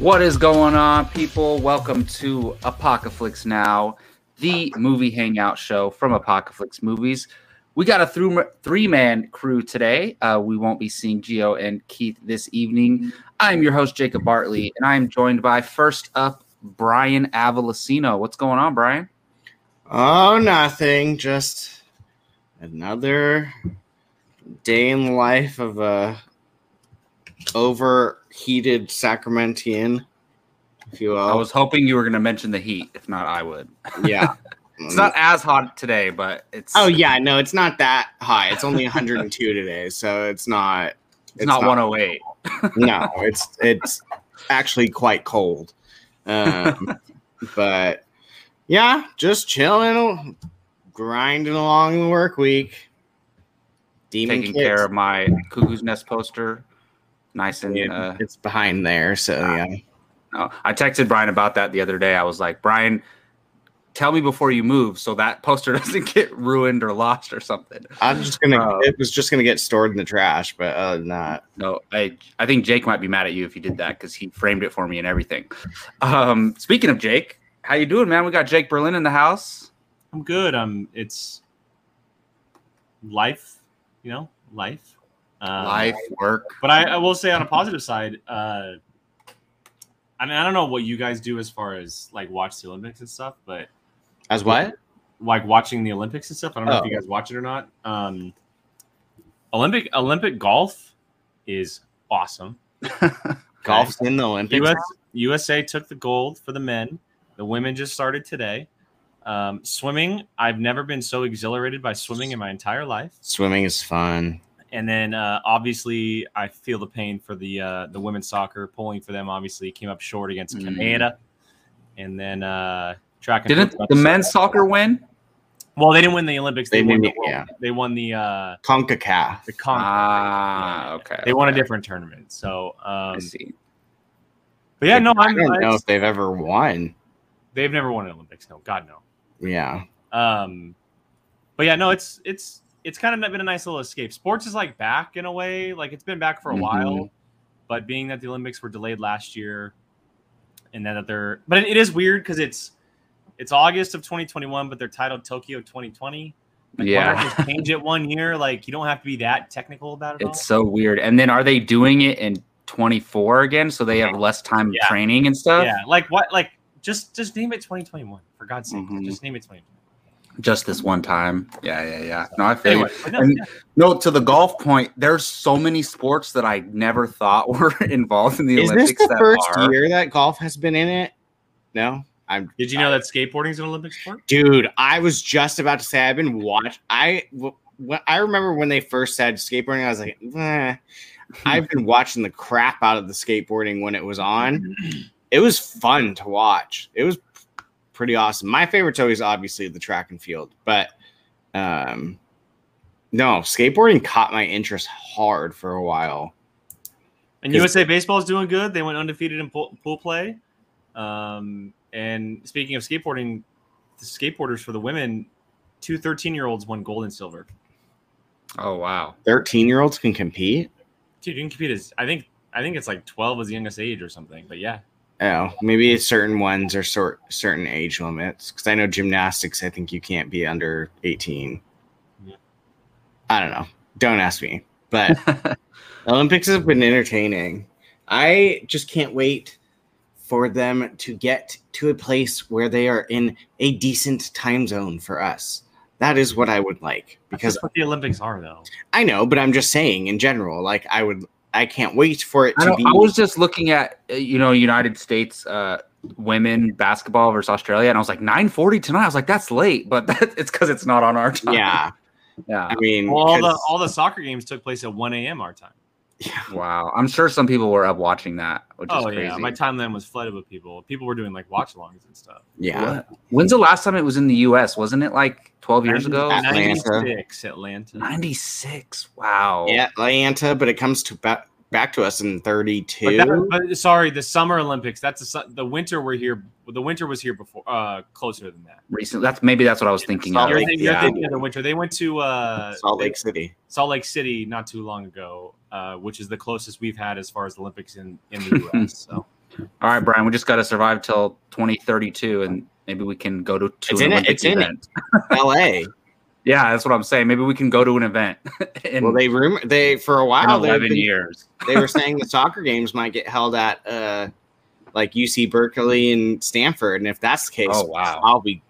What is going on, people? Welcome to Apocalypse Now, the movie hangout show from Apocalypse Movies. We got a three man crew today. Uh, we won't be seeing Geo and Keith this evening. I'm your host, Jacob Bartley, and I'm joined by first up, Brian Avalosino. What's going on, Brian? Oh, nothing. Just another day in the life of a overheated Sacramentian, if you will. I was hoping you were going to mention the heat. If not, I would. Yeah. it's not as hot today, but it's. Oh yeah, no, it's not that high. It's only 102 today, so it's not. It's, it's not, not 108. no, it's it's actually quite cold. Um, but yeah, just chilling, grinding along the work week. Demon Taking kids. care of my Cuckoo's Nest poster nice and yeah, uh, it's behind there. So yeah. No, I texted Brian about that the other day. I was like, Brian, tell me before you move so that poster doesn't get ruined or lost or something. I'm just gonna. Uh, it was just gonna get stored in the trash, but other than that, no. I I think Jake might be mad at you if you did that because he framed it for me and everything. Um, speaking of Jake, how you doing, man? We got Jake Berlin in the house. I'm good. Um, it's life, you know, life. Um, Life, work. But I, I, will say on a positive side, uh, I mean, I don't know what you guys do as far as like watch the Olympics and stuff, but as what? Like watching the Olympics and stuff. I don't know oh. if you oh. guys watch it or not. Um, Olympic Olympic golf is awesome. Golf's in the Olympics. US, USA took the gold for the men. The women just started today. Um, swimming, I've never been so exhilarated by swimming in my entire life. Swimming is fun. And then uh, obviously, I feel the pain for the uh, the women's soccer. Pulling for them obviously came up short against mm. Canada. And then uh, track. Didn't the men's soccer win? Well, they didn't win the Olympics. They, they won the yeah. They won the uh, Concacaf. The Concacaf. Ah, okay. They okay. won a different tournament. So um, I see. But yeah, no, I'm, I don't know if they've ever won. They've never won an Olympics. No, God no. Yeah. Um, but yeah, no, it's it's it's kind of been a nice little escape. Sports is like back in a way, like it's been back for a mm-hmm. while, but being that the Olympics were delayed last year, and then that they're, but it, it is weird because it's it's August of 2021, but they're titled Tokyo 2020. Like, yeah, change it one year. Like you don't have to be that technical about it. It's all. so weird. And then are they doing it in 24 again, so they have less time yeah. training and stuff? Yeah, like what? Like just just name it 2021 for God's sake. Mm-hmm. Just name it 2021 just this one time. Yeah, yeah, yeah. No, I feel anyway, no, and, no, to the golf point, there's so many sports that I never thought were involved in the Is Olympics. Is this the first are. year that golf has been in it? No. I'm, Did you know I, that skateboarding is an Olympic sport? Dude, I was just about to say I've been watch. I I remember when they first said skateboarding, I was like, eh. I've been watching the crap out of the skateboarding when it was on. It was fun to watch. It was pretty awesome. My favorite's always obviously the track and field, but um, no, skateboarding caught my interest hard for a while. And USA Baseball is doing good. They went undefeated in pool, pool play. Um, and speaking of skateboarding, the skateboarders for the women, two 13 year olds won gold and silver. Oh wow. 13 year olds can compete? Dude, you can compete as I think I think it's like 12 as the youngest age or something. But yeah. Oh, maybe certain ones are sort certain age limits because I know gymnastics. I think you can't be under eighteen. Yeah. I don't know. Don't ask me. But Olympics have been entertaining. I just can't wait for them to get to a place where they are in a decent time zone for us. That is what I would like because what the Olympics are, though. I know, but I'm just saying in general. Like I would I can't wait for it to I be. I was just looking at uh, you know United States uh, women basketball versus Australia, and I was like nine forty tonight. I was like that's late, but that, it's because it's not on our time. Yeah, yeah. I mean, well, all the all the soccer games took place at one a.m. our time. Yeah. Wow. I'm sure some people were up watching that, which oh, is crazy. yeah. My timeline was flooded with people. People were doing like watch alongs and stuff. Yeah. What? When's the last time it was in the US? Wasn't it like 12 years ago? Atlanta. 96, Atlanta. 96. Wow. Yeah, Atlanta, but it comes to about back to us in 32. But that, but sorry, the Summer Olympics. That's a, the winter. We're here. The winter was here before, uh, closer than that. Recently, that's maybe that's what I was thinking. Salt of. Lake, you're, yeah. thinking of the winter. They went to uh, Salt Lake City. Salt Lake City not too long ago, uh, which is the closest we've had as far as Olympics in in the U.S. so All right, Brian, we just got to survive till 2032, and maybe we can go to, to It's an in it. Olympic It's in it. event. L.A. Yeah, that's what I'm saying. Maybe we can go to an event in, well, they rumor they for a while 11 been- years. they were saying the soccer games might get held at uh like UC Berkeley and Stanford, and if that's the case, Oh, wow. I'll be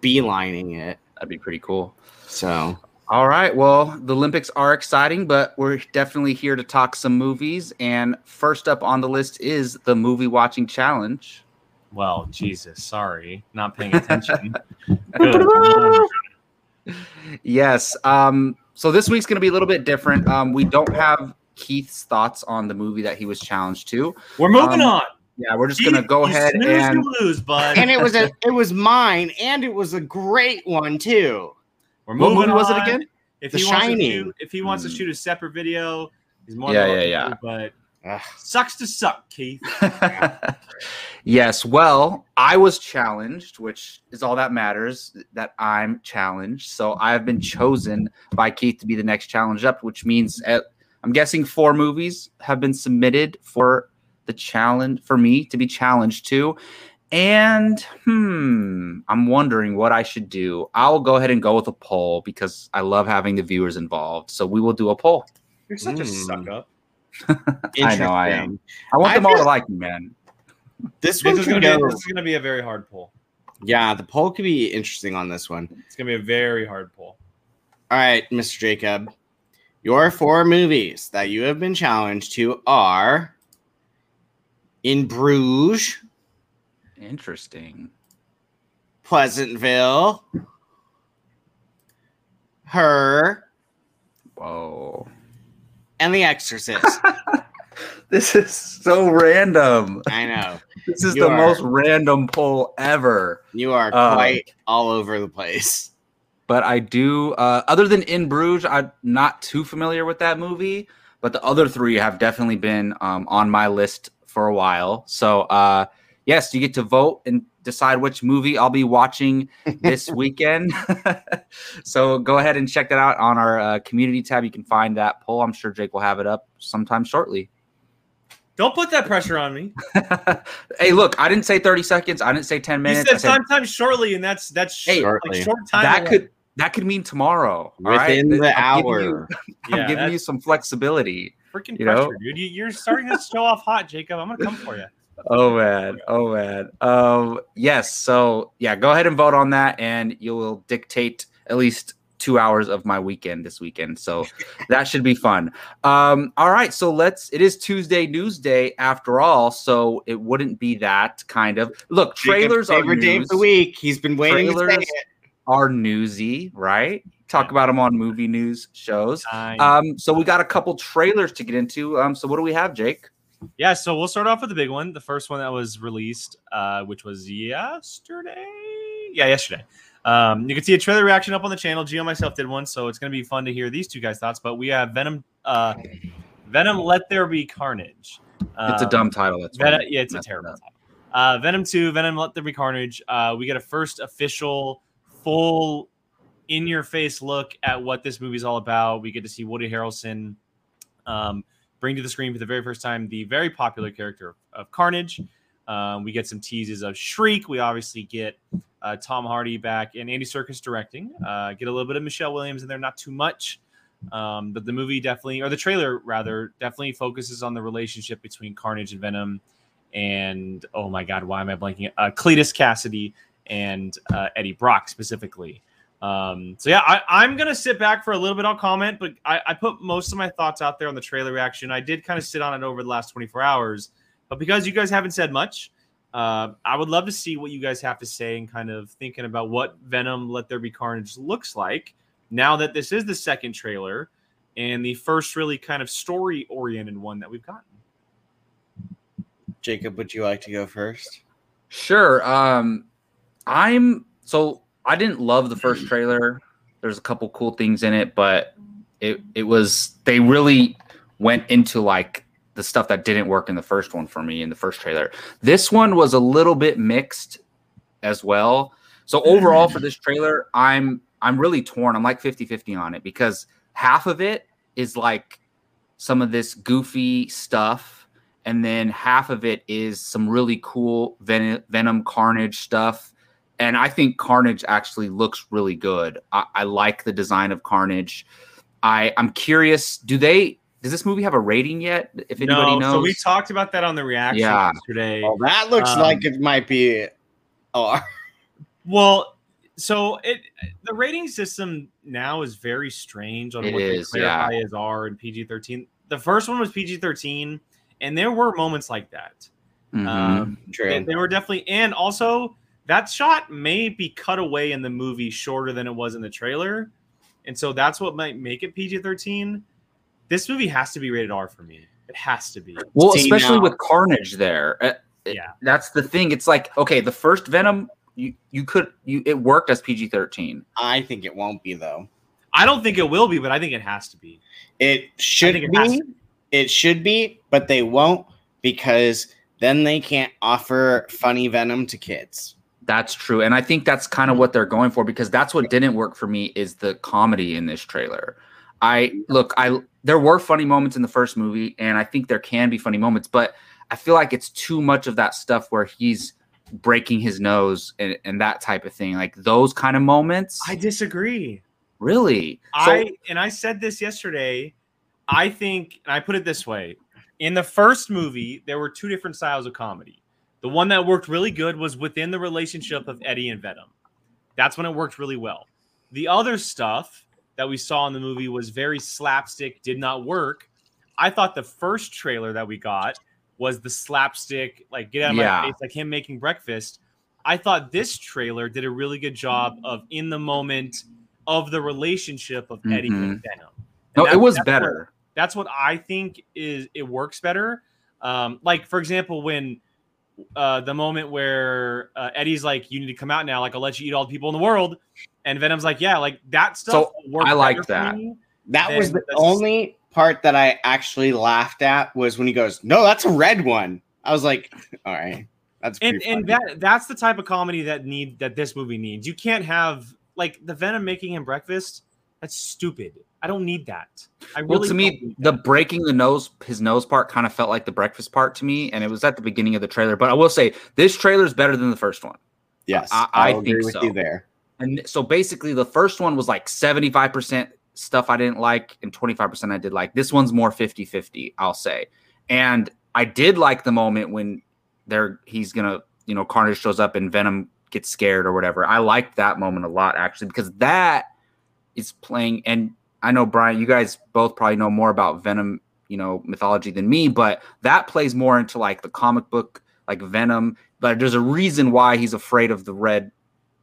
beelining it. That'd be pretty cool. So All right. Well, the Olympics are exciting, but we're definitely here to talk some movies. And first up on the list is the movie watching challenge. Well, Jesus, sorry, not paying attention. Yes. Um, so this week's going to be a little bit different. Um, we don't have Keith's thoughts on the movie that he was challenged to. We're moving Um, on. Yeah, we're just going to go You ahead snooze, and lose, bud. and it was a it was mine, and it was a great one too. We're what movie was it again? If The he wants to shoot, if he wants to Hmm. shoot a separate video, he's more Yeah, yeah, yeah. to, But Ugh. sucks to suck, Keith. yes. Well, I was challenged, which is all that matters that I'm challenged. So I've been chosen by Keith to be the next challenge up, which means uh, I'm guessing four movies have been submitted for the challenge for me to be challenged to. And hmm, I'm wondering what I should do. I'll go ahead and go with a poll because I love having the viewers involved. So we will do a poll. You're such a Mm. suck up. I know I am. I want I them all to like me, man. This This is gonna be this is gonna be a very hard poll. Yeah, the poll could be interesting on this one. It's gonna be a very hard poll. All right, Mr. Jacob. Your four movies that you have been challenged to are In Bruges, Interesting. Pleasantville, Her, Whoa. and The Exorcist. This is so random. I know. This is You the are- most random poll ever. You are Uh, quite all over the place. But I do, uh, other than In Bruges, I'm not too familiar with that movie. But the other three have definitely been um, on my list for a while. So, uh, yes, you get to vote and decide which movie I'll be watching this weekend. so go ahead and check that out on our uh, community tab. You can find that poll. I'm sure Jake will have it up sometime shortly. Don't put that pressure on me. hey, look, I didn't say 30 seconds. I didn't say 10 minutes. I said said sometime shortly, and that's that's Hey, short, shortly. like short time. that away. could that could mean tomorrow. all right? Within the I'm giving you- hour. I'm Yeah, giving you some flexibility. freaking you pressure, know? dude. You're starting to show off hot, Jacob. I'm gonna come for you. Oh man, oh man. Um, yes. So yeah, go ahead and vote on that, and you will dictate at least two hours of my weekend this weekend. So that should be fun. Um, all right. So let's. It is Tuesday News Day after all, so it wouldn't be that kind of look. Trailers Jacob's are favorite day of news. the week. He's been waiting Trailers are newsy, right? Talk about them on movie news shows. Um, so we got a couple trailers to get into. Um, so what do we have, Jake? Yeah, so we'll start off with the big one. The first one that was released, uh, which was yesterday. Yeah, yesterday. Um, you can see a trailer reaction up on the channel. Geo myself did one, so it's going to be fun to hear these two guys' thoughts. But we have Venom, uh, Venom, Let There Be Carnage. It's a Um, dumb title. That's Venom, yeah, it's a terrible title. Uh, Venom 2, Venom Let There Be Carnage. Uh, we get a first official, full, in your face look at what this movie's all about. We get to see Woody Harrelson um, bring to the screen for the very first time the very popular character of Carnage. Um, we get some teases of Shriek. We obviously get uh, Tom Hardy back and Andy Serkis directing. Uh, get a little bit of Michelle Williams in there, not too much. Um, but the movie definitely, or the trailer rather, definitely focuses on the relationship between Carnage and Venom, and oh my God, why am I blanking? Uh, Cletus Kasady and uh, Eddie Brock specifically. Um, so yeah, I, I'm gonna sit back for a little bit. I'll comment, but I, I put most of my thoughts out there on the trailer reaction. I did kind of sit on it over the last 24 hours, but because you guys haven't said much, uh, I would love to see what you guys have to say and kind of thinking about what Venom Let There Be Carnage looks like now that this is the second trailer and the first really kind of story oriented one that we've gotten. Jacob, would you like to go first? Sure. Um, I'm so I didn't love the first mm. trailer. There's a couple cool things in it, but it it was they really went into like the stuff that didn't work in the first one for me in the first trailer. This one was a little bit mixed as well. So mm. overall for this trailer, I'm I'm really torn. I'm like 50-50 on it because half of it is like some of this goofy stuff and then half of it is some really cool Ven- Venom Carnage stuff. And I think Carnage actually looks really good. I, I like the design of Carnage. I I'm curious. Do they? Does this movie have a rating yet? If anybody no, knows, so we talked about that on the reaction Yeah. yesterday. Well, that looks Um, like it might be. Oh, Well, so it the rating system now is very strange on It what is, they clarify as R and PG thirteen. The first one was PG thirteen, and there were moments like that. Mhm. Um, true. they, they were definitely, and also that shot may be cut away in the movie shorter than it was in the trailer, and so that's what might make it PG thirteen. This movie has to be rated R for me. It has to be. Well, See, especially now- with Carnage there. Uh, it- Yeah. that's the thing. It's like okay, the first Venom, you you could you it worked as PG thirteen. I think it won't be though. I don't think it will be, but I think it has to be. It should think it has be. It should be, but they won't because then they can't offer funny venom to kids. That's true, and I think that's kind of what they're going for because that's what didn't work for me is the comedy in this trailer. I look, I there were funny moments in the first movie, and I think there can be funny moments, but I feel like it's too much of that stuff where he's breaking his nose and, and that type of thing. Like those kind of moments, I disagree. really. So- I and I said this yesterday. I think, and I put it this way: in the first movie, there were two different styles of comedy. The one that worked really good was within the relationship of Eddie and Venom. That's when it worked really well. The other stuff that we saw in the movie was very slapstick, did not work. I thought the first trailer that we got was the slapstick, like get out of Yeah. my face, like him making breakfast. I thought this trailer did a really good job of in the moment of the relationship of Eddie and Venom. no, And it was that's better. What, that's what I think is it works better. Um, like for example, when uh, the moment where uh, Eddie's like, "You need to come out now. Like I'll let you eat all the people in the world," and Venom's like, "Yeah, like that stuff." So, worked I like that. That was Then the only part that I actually laughed at was when he goes, "No, that's a red one." I was like, "All right, that's and and that that's the type of comedy that need that this movie needs. You can't have like the Venom making him breakfast. That's stupid. I don't need that. I really Well, to me, the that. breaking the nose, his nose part, kind of felt like the breakfast part to me, and it was at the beginning of the trailer. But I will say, this trailer is better than the first one. yes, I- I, I will agree think with so. you there. And so basically, the first one was like seventy five percent stuff I didn't like, and twenty five percent I did like. This one's more 50-50, I'll say. And I did like the moment when they're he's gonna, you know, Carnage shows up and Venom gets scared or whatever. I liked that moment a lot actually because that is playing and I know Brian, you guys both probably know more about Venom, you know, mythology than me, but that plays more into like the comic book, like Venom. But there's a reason why he's afraid of the red,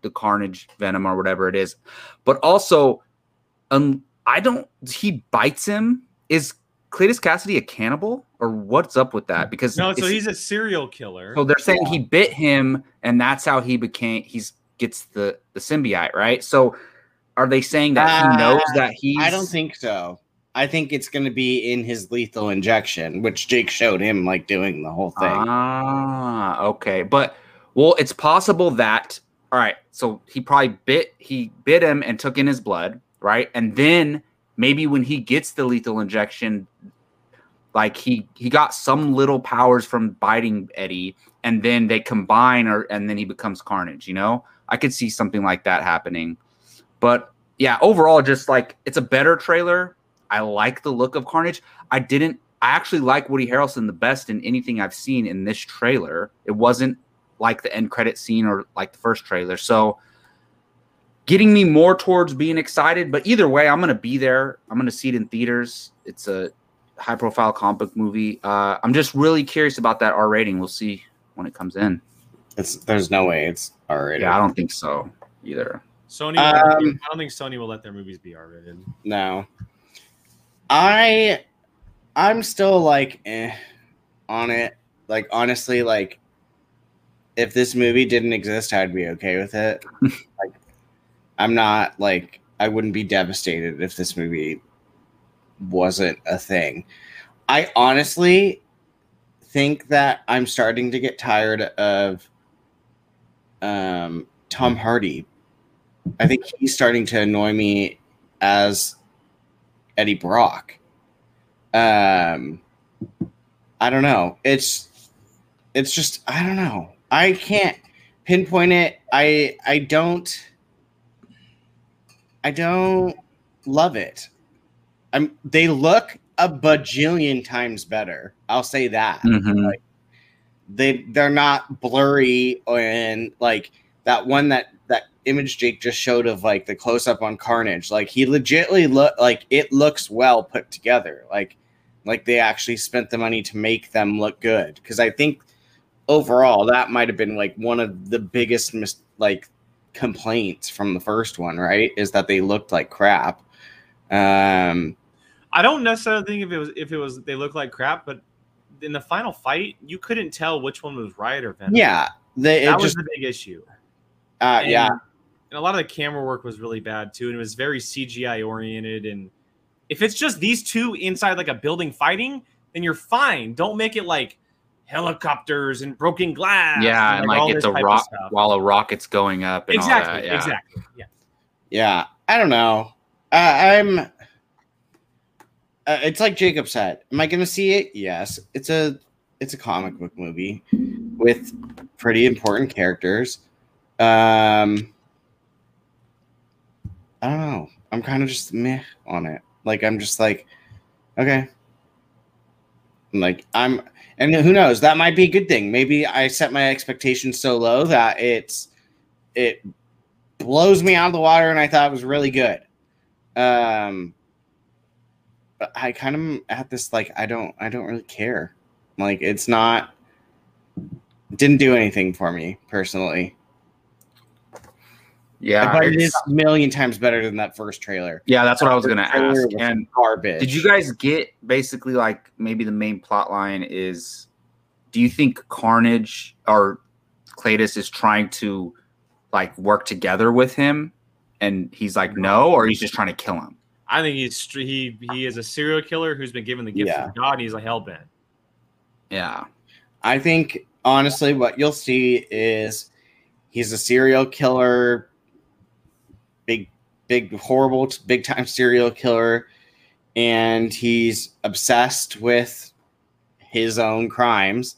the Carnage Venom or whatever it is. But also, um, I don't. He bites him. Is Cletus Kasady a cannibal or what's up with that? Because no. So he's a serial killer. so they're saying he bit him, and that's how he became. He's gets the the symbiote, right? So are they saying that Uh, he knows that he's? I don't think so. I think it's going to be in his lethal injection, which Jake showed him like doing the whole thing. Ah, okay, but well, it's possible that. All right, so he probably bit he bit him and took in his blood, right? And then maybe when he gets the lethal injection, like he he got some little powers from biting Eddie, and then they combine, or and then he becomes Carnage. You know, I could see something like that happening. But yeah, overall, just like it's a better trailer. I like the look of Carnage. I didn't. I actually like Woody Harrelson the best in anything I've seen in this trailer. It wasn't like the end credit scene or like the first trailer. So getting me more towards being excited. But either way, I'm gonna be there. I'm gonna see it in theaters. It's a high profile comic book movie. Uh, I'm just really curious about that R rating. We'll see when it comes in. It's there's no way it's already. Yeah, I don't think so either. Sony. Um, I don't think Sony will let their movies be R rated. No. I I'm still like eh, on it. Like honestly, like if this movie didn't exist, I'd be okay with it. like I'm not like I wouldn't be devastated if this movie wasn't a thing. I honestly think that I'm starting to get tired of um Tom Hardy. I think he's starting to annoy me as Eddie Brock. Um, I don't know. It's it's just I don't know. I can't pinpoint it. I I don't I don't love it. I'm they look a bajillion times better. I'll say that. Mhm. Like they they're not blurry and like that one that image Jake just showed of like the close up on Carnage. Like he legitly look like it looks well put together. Like like they actually spent the money to make them look good. Because I think overall that might have been like one of the biggest mis- like complaints from the first one. Right, is that they looked like crap. Um, I don't necessarily think if it was if it was they look like crap, but in the final fight, you couldn't tell which one was Riot or Venom. yeah, they it that was just the big issue. uh, And- yeah. And a lot of the camera work was really bad too, and it was very CGI oriented. And if it's just these two inside like a building fighting, then you're fine. Don't make it like helicopters and broken glass. Yeah, and all like it's a rock while a rocket's going up and Exactly, all that. Yeah. exactly. Yeah. Yeah, I don't know. Uh, I'm. Uh, it's like Jacob said. Am I going to see it? Yes. It's a it's a comic book movie with pretty important characters. Um, I don't know. I'm kind of just meh on it. Like I'm just like, okay. Like I'm, and who knows? That might be a good thing. Maybe I set my expectations so low that it's it blows me out of the water and I thought it was really good. Um but I kind of at this like I don't I don't really care. Like it's not didn't do anything for me personally. Yeah, but it it's- a million times better than that first trailer. yeah, that's what I was gonna ask. was And garbage. did you guys get basically like maybe the main plot line is do you think Carnage or Cletus is trying to like work together with him and he's like no or he's just trying to kill him? I think he's he he is a serial killer who's been given the gift Yeah. of God, and he's a hell bent. Yeah. I think honestly, what you'll see is he's a serial killer, big, horrible, big time serial killer, and he's obsessed with his own crimes.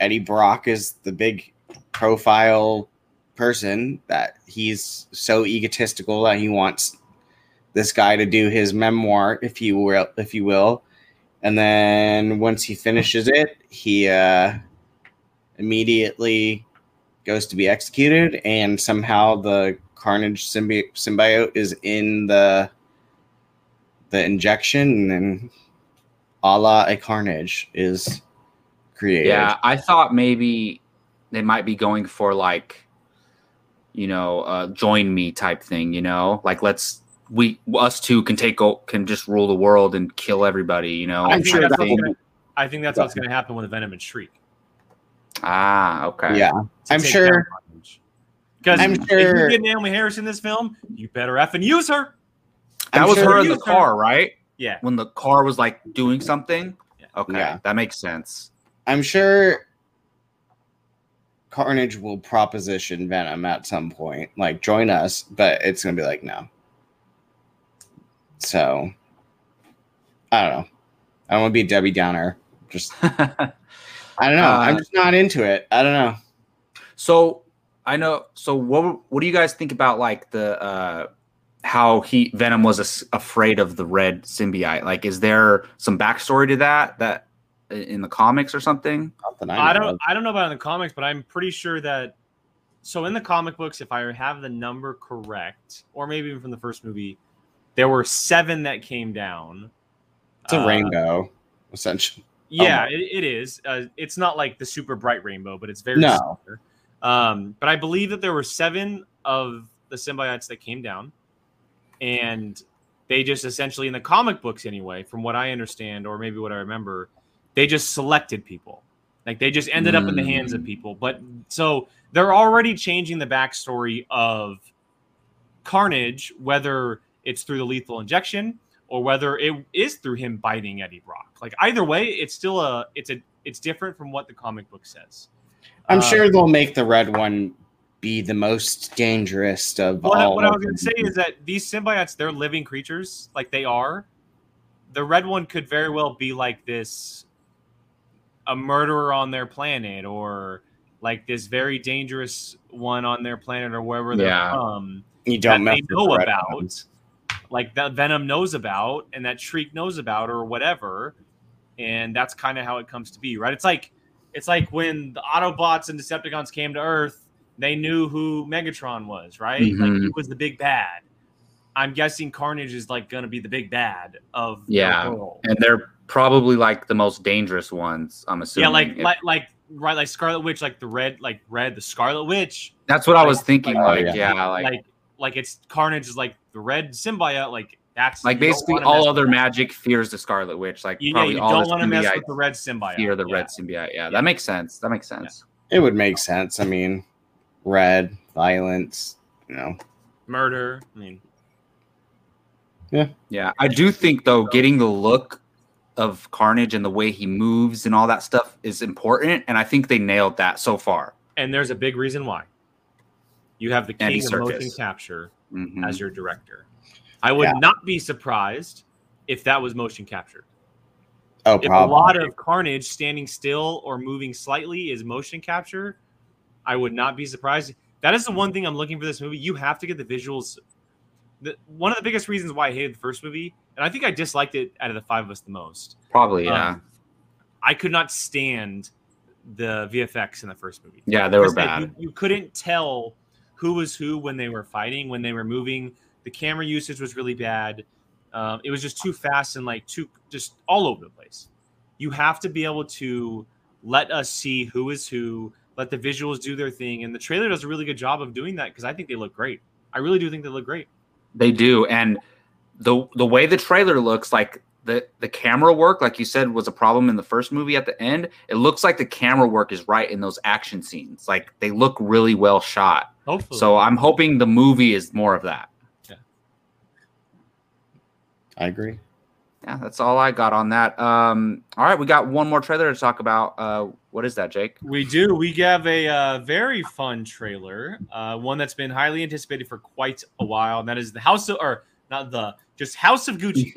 Eddie Brock is the big profile person that he's so egotistical that he wants this guy to do his memoir, if you will, if you will. And then once he finishes it, he uh, immediately goes to be executed, and somehow the Carnage symbi- symbiote is in the the injection, and then a la a Carnage is created. Yeah, I thought maybe they might be going for like, you know, uh, join me type thing. You know, like let's we us two can take o- can just rule the world and kill everybody. You know, I'm think sure that's that what's gonna, I think that's what's going to happen with Venom and Shriek. ah, okay, yeah. I'm sure- Because I'm if sure- you get Naomie Harris in this film, you better effing use her. that I'm was sure her in the you- car, right? Yeah. When the car was like doing something. Yeah. Okay, Yeah. that makes sense. I'm sure Carnage will proposition Venom at some point, like join us, but it's gonna be like no. So I don't know. I don't want to be a Debbie Downer. Just I don't know. I'm Uh, just not into it. I don't know. So I know. So what what do you guys think about like the uh how he Venom was as- afraid of the red symbiote? Like, is there some backstory to that that in the comics or something? Nothing I know don't of. I don't know about in the comics, but I'm pretty sure that so in the comic books, if I have the number correct, or maybe even from the first movie, there were seven that came down. It's a Uh, rainbow, essentially. Yeah, my- it, it is. Uh, it's not like the super bright rainbow, but it's very No. similar. Um, but I believe that there were seven of the symbiotes that came down, and they just essentially in the comic books anyway, from what I understand, or maybe what I remember, they just selected people. Like they just ended up in the hands of people. But so they're already changing the backstory of Carnage, whether it's through the lethal injection or whether it is through him biting Eddie Brock. Like either way, it's still a it's a it's different from what the comic book says. I'm Uh, sure they'll make the red one be the most dangerous of What, all. what I was going to say is that these symbiotes, they're living creatures, like they are. The red one could very well be like this a murderer on their planet or like this very dangerous one on their planet or wherever they're Yeah. from You don't that they know the about, ones. like that Venom knows about, and that Shriek knows about, or whatever. And that's kind of how it comes to be, right? It's like it's like when the Autobots and Decepticons came to Earth, they knew who Megatron was, right? Like mm-hmm. he was the big bad. I'm guessing Carnage is like going to be the big bad of Yeah. the world. and they're probably like the most dangerous ones. I'm assuming. yeah, like If- like like right, like Scarlet Witch, like the red, like red, the Scarlet Witch, that's what I was thinking. like- Like, Oh, yeah, like, like like it's Carnage is like the red symbiote, like that's like basically all other magic fears the Scarlet Witch. Like You, yeah, probably you all don't the want to mess with the red symbiote. fear the yeah. red symbiote. Yeah, Yeah. that makes sense. That makes sense. It would make sense. I mean, red, violence, you know. murder. I mean, Yeah, yeah. I do think though getting the look of Carnage and the way he moves and all that stuff is important, and I think they nailed that so far. and there's a big reason why. You have the Andy king of motion Serkis. capture Mhm. as your director. I would Yeah. not be surprised if that was motion captured. Oh, If a lot of Carnage standing still or moving slightly is motion capture, I would not be surprised. That is the one thing I'm looking for this movie. You have to get the visuals. The, one of the biggest reasons why I hated the first movie, and I think I disliked it out of the five of us the most. Probably, yeah, Um, I could not stand the VFX in the first movie. yeah, they were Because, like, bad. You, you couldn't tell who was who when they were fighting, when they were moving. The camera usage was really bad. Um, it was just too fast and like too just all over the place. You have to be able to let us see who is who, let the visuals do their thing, and the trailer does a really good job of doing that because I think they look great. I really do think they look great. They do, and the the way the trailer looks, like the the camera work, like you said, was a problem in the first movie. At the end, it looks like the camera work is right in those action scenes. Like they look really well shot. Hopefully, So I'm hoping the movie is more of that. I agree. Yeah, that's all I got on that. Um, all right, we got one more trailer to talk about. Uh, what is that, Jake? We do. We have a uh, very fun trailer, uh, one that's been highly anticipated for quite a while, and that is the House of, or not the, just House of Gucci.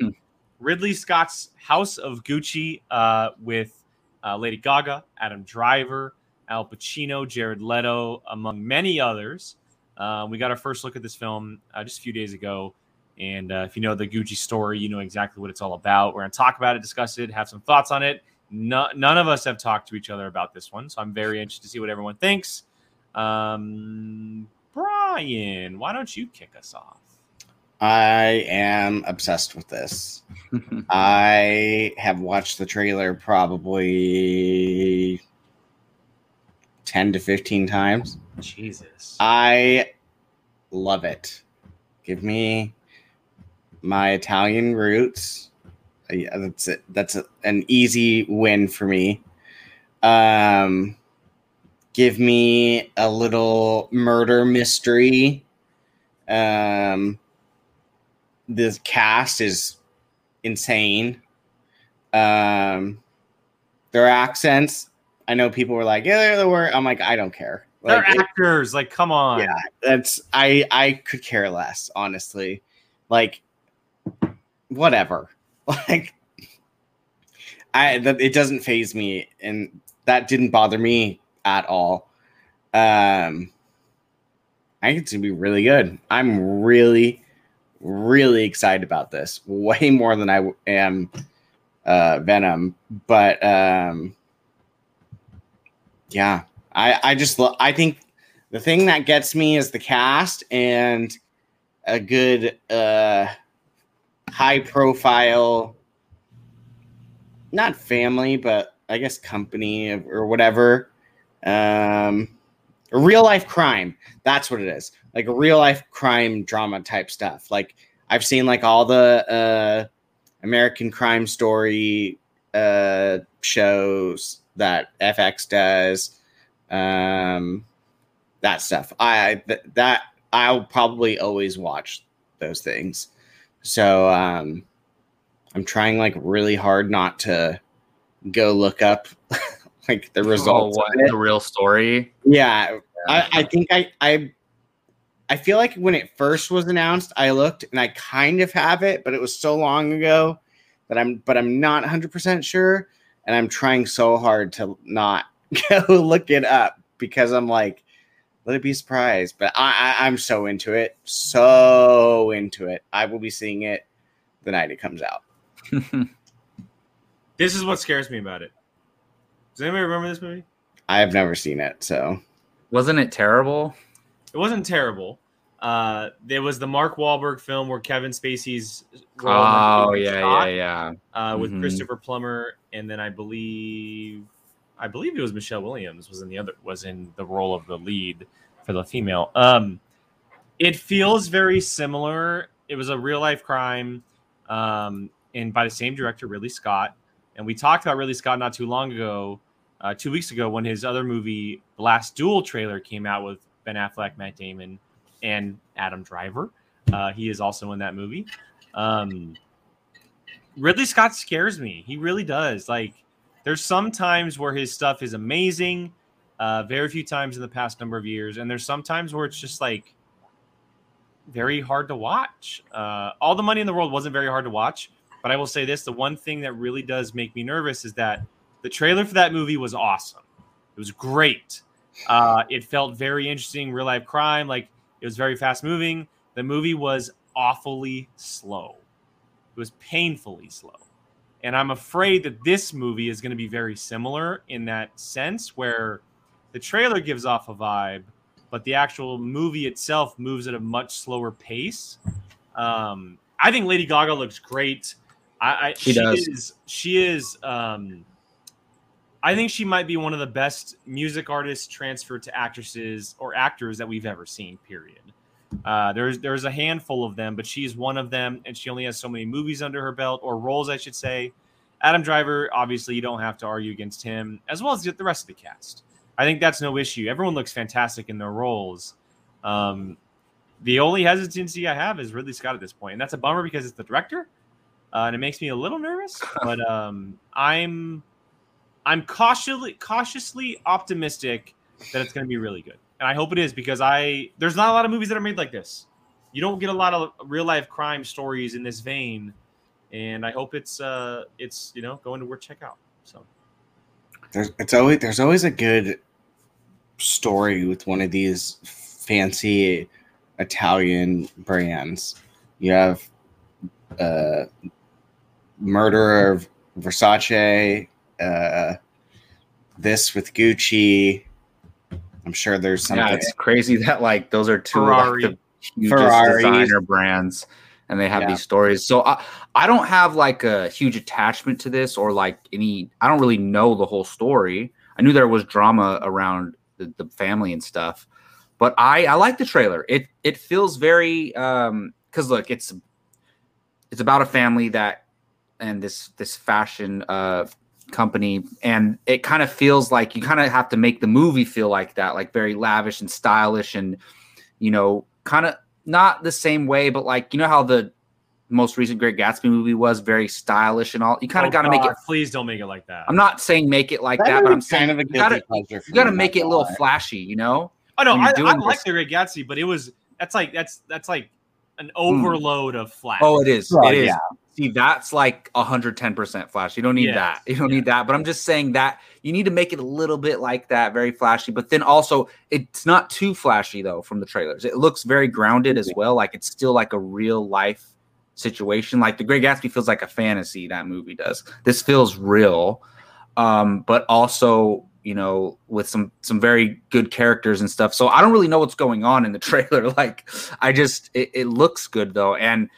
Ridley Scott's House of Gucci uh, with uh, Lady Gaga, Adam Driver, Al Pacino, Jared Leto, among many others. Uh, we got our first look at this film uh, just a few days ago. And uh, if you know the Gucci story, you know exactly what it's all about. We're going to talk about it, discuss it, have some thoughts on it. No, none of us have talked to each other about this one, so I'm very interested to see what everyone thinks. Um, Brian, why don't you kick us off? I am obsessed with this. I have watched the trailer probably 10 to 15 times. Jesus. I love it. Give me my Italian roots. Uh, yeah, That's it. That's a, an easy win for me. Um, give me a little murder mystery. Um, the cast is insane. Um, their accents. I know people were like, "Yeah, they're the worst." I'm like, I don't care. They're Like, it- actors. Like, come on. Yeah. that's I I could care less, honestly. Like whatever. Like I that it doesn't phase me and that didn't bother me at all. Um I think it's gonna be really good. I'm really, really excited about this. Way more than I am uh Venom. But um yeah, I I just lo- I think the thing that gets me is the cast and a good uh high profile not family but i guess company or whatever. Um real life crime. That's what it is. Like a real life crime drama type stuff. Like i've seen like all the uh american crime story uh shows that fx does. Um that stuff. I th- that I'll probably always watch those things. So um I'm trying like really hard not to go look up like the Oh, results. what of it. the real story? Yeah, I, I think I I I feel like when it first was announced, I looked and I kind of have it, but it was so long ago that I'm but I'm not 100% sure. and I'm trying so hard to not go look it up because I'm like, let it be a surprise. But I, I I'm so into it, so into it. I will be seeing it the night it comes out. This is what scares me about it. Does anybody remember this movie? I have never seen it, so Wasn't it terrible? It wasn't terrible. Uh, there was the Mark Wahlberg film where Kevin Spacey's role in that Oh movie yeah, shot, yeah, yeah. uh, with Mhm. Christopher Plummer, and then I believe, I believe it was Michelle Williams was in the other was in the role of the lead for the female. Um, it feels very similar. It was a real life crime, um, and by the same director, Ridley Scott. And we talked about Ridley Scott not too long ago, uh, two weeks ago, when his other movie, Last Duel trailer, came out with Ben Affleck, Matt Damon, and Adam Driver. Uh, he is also in that movie. Um, Ridley Scott scares me. He really does. Like, there's some times where his stuff is amazing, uh, very few times in the past number of years, and there's some times where it's just like very hard to watch. Uh, All the Money in the World wasn't very hard to watch, but I will say this: the one thing that really does make me nervous is that the trailer for that movie was awesome. It was great. Uh, it felt very interesting, real life crime. Like it was very fast moving. The movie was awfully slow. It was painfully slow. And I'm afraid that this movie is going to be very similar in that sense, where the trailer gives off a vibe, but the actual movie itself moves at a much slower pace. Um, I think Lady Gaga looks great. I, I She does. is she is um, I think she might be one of the best music artists transferred to actresses or actors that we've ever seen. Period. Uh, there's there's a handful of them, but she's one of them, and she only has so many movies under her belt or roles, I should say. Adam Driver, obviously, you don't have to argue against him, as well as the rest of the cast. I think that's no issue. Everyone looks fantastic in their roles. Um, the only hesitancy I have is Ridley Scott at this point, and that's a bummer because it's the director, uh, and it makes me a little nervous. But um, I'm I'm cautiously cautiously optimistic that it's going to be really good, and I hope it is because I there's not a lot of movies that are made like this. You don't get a lot of real life crime stories in this vein, and I hope it's uh it's you know going to worth check out. So there's it's always there's always a good story with one of these fancy Italian brands. You have uh, Murder of Versace, uh, this with Gucci. I'm sure there's something. Yeah, it's crazy that like those are two Ferrari. of like, the hugest Ferraris. designer brands, and they have Yeah. these stories. So I, I don't have like a huge attachment to this or like any. I don't really know the whole story. I knew there was drama around the, the family and stuff, but I I like the trailer. It it feels very um because look, it's it's about a family that and this this fashion uh company and it kind of feels like you kind of have to make the movie feel like that like very lavish and stylish and you know kind of not the same way but like you know how the most recent great gatsby movie was very stylish and all you kind of Oh, got to make it Please don't make it like that. i'm not saying make it like That that, but i'm saying kind of a you gotta, pleasure. you gotta make it a little gonna flashy you know Oh no, I, I like the Great Gatsby, but it was that's like that's that's like an hmm. overload of flash. oh it is Oh, it is yeah. See, that's like 110% flash. You don't need that. You don't yeah. need that. But I'm just saying that you need to make it a little bit like that, very flashy. But then also, it's not too flashy though from the trailers. It looks very grounded as well. Like it's still like a real life situation. Like The Great Gatsby feels like a fantasy. That movie does. This feels real, um, but also you know with some some very good characters and stuff. So I don't really know what's going on in the trailer. Like I just it, it looks good though, and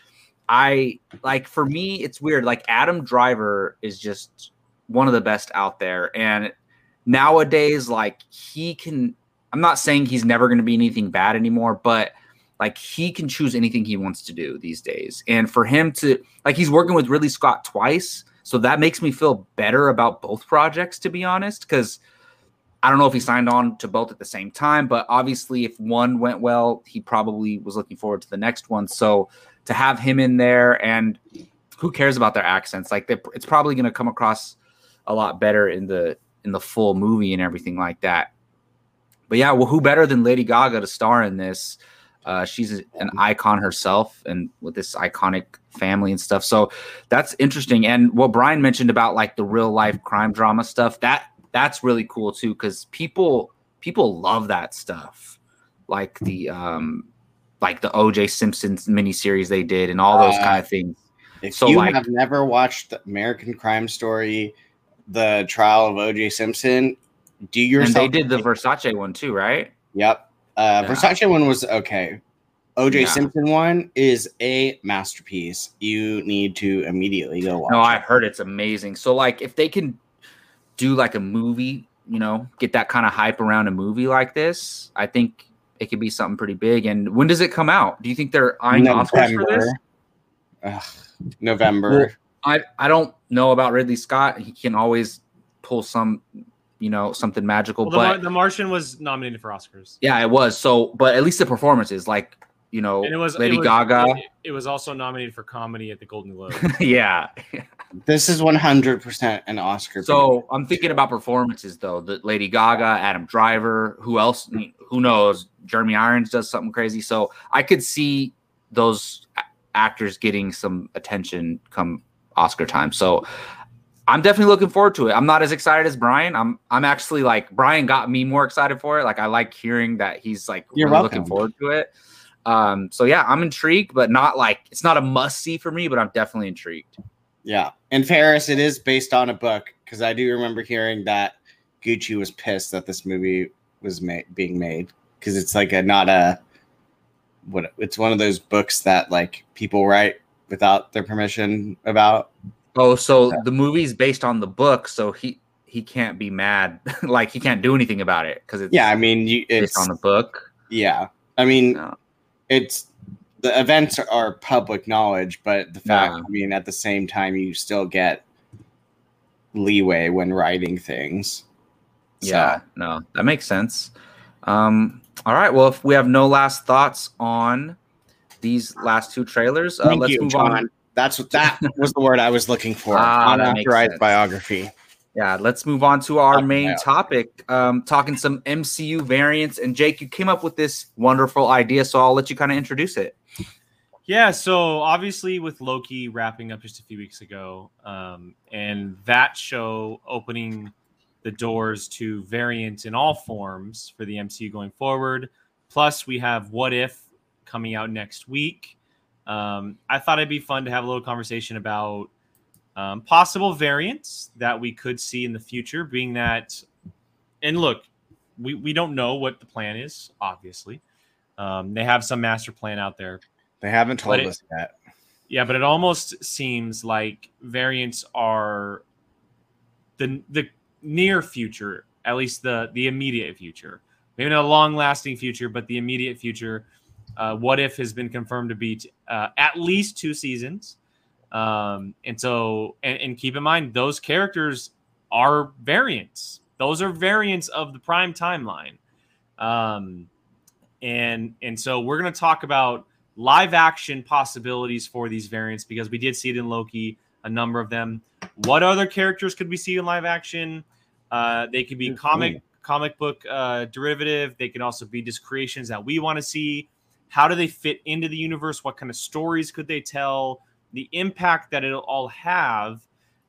I like for me, it's weird. Like Adam Driver is just one of the best out there, and nowadays, like he can. I'm not saying he's never going to be anything bad anymore, but like he can choose anything he wants to do these days. And for him to like, he's working with Ridley Scott twice, so that makes me feel better about both projects, to be honest, because. I don't know if he signed on to both at the same time, but obviously, if one went well, he probably was looking forward to the next one. So, to have him in there and who cares about their accents like they- it's probably going to come across a lot better in the in the full movie and everything like that but yeah well who better than lady gaga to star in this Uh, she's an icon herself, and with this iconic family and stuff. So that's interesting. And what Brian mentioned about like the real life crime drama stuff that that's really cool too, because people people love that stuff, like the um like the OJ Simpson miniseries they did, and all those uh, kind of things. If so you like, have never watched the American Crime Story, the trial of OJ Simpson, do yourself. And they did the Versace one too, right? Yep. Uh, yeah. Versace one was okay. OJ yeah. Simpson one is a masterpiece. You need to immediately go watch. No, I heard it's amazing. So like if they can do like a movie, you know, get that kind of hype around a movie like this, I think it could be something pretty big. And when does it come out? Do you think they're eyeing November. Oscars for this? Ugh, November. I I don't know about Ridley Scott. He can always pull some you know something magical. Well, but the, Martian was nominated for Oscars. Yeah, it was. So, but at least the performances, like you know, and it was Lady it was, Gaga. It, it, was also nominated for comedy at the Golden Globe. yeah. this is one hundred percent an Oscar. So I'm thinking about performances though. The Lady Gaga, Adam Driver, who else? Who knows? Jeremy Irons does something crazy. So I could see those actors getting some attention come Oscar time. So I'm definitely looking forward to it. I'm not as excited as Brian. I'm I'm actually like Brian got me more excited for it. Like I like hearing that he's like You're really looking forward to it. Um, so yeah, I'm intrigued, but not like it's not a must see for me, but I'm definitely intrigued. Yeah, and Ferris, it is based on a book because I do remember hearing that Gucci was pissed that this movie was made being made because it's like a not a what it's one of those books that like people write without their permission about. Oh, so yeah. the movie's based on the book, so he he can't be mad. like he can't do anything about it because it's yeah. I mean, you, it's on the book. Yeah, I mean, no. It's the events are public knowledge, but the fact, I mean, at the same time, you still get leeway when writing things. So. Yeah, no, that makes sense. Um, all right, well, if we have no last thoughts on these last two trailers, uh, let's you, move John. on. That's what that was the word I was looking for. Ah, Unauthorized biography. Yeah, let's move on to our main topic. Um, talking some MCU variants. And Jake, you came up with this wonderful idea, so I'll let you kind of introduce it. Yeah, so obviously with Loki wrapping up just a few weeks ago, um, and that show opening the doors to variants in all forms for the MCU going forward. Plus, we have What If coming out next week. Um, I thought it'd be fun to have a little conversation about um, possible variants that we could see in the future, being that, and look, we, we don't know what the plan is, obviously. Um, they have some master plan out there. They haven't told us it, yet. Yeah, but it almost seems like variants are the the near future, at least the the immediate future. Maybe not a long lasting future, but the immediate future. Uh, what if has been confirmed to be t- uh, at least two seasons. Um, and so, and, and, keep in mind, those characters are variants. Those are variants of the prime timeline. Um, and and so we're going to talk about live action possibilities for these variants because we did see it in Loki, a number of them. What other characters could we see in live action? Uh, they could be comic comic book uh, derivative. They can also be just creations that we want to see. How do they fit into the universe? What kind of stories could they tell? The impact that it'll all have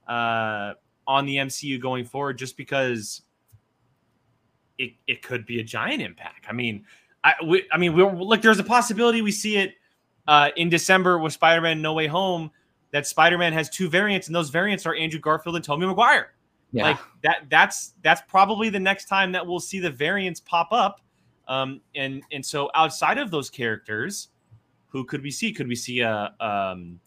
uh, on the MCU going forward, just because it, it could be a giant impact. I mean, I we, I mean, we're like there's a possibility we see it uh, in December with Spider-Man No Way Home that Spider-Man has two variants, and those variants are Andrew Garfield and Tobey Maguire. Yeah. Like that that's that's probably the next time that we'll see the variants pop up. Um, and and so outside of those characters, who could we see? Could we see a um,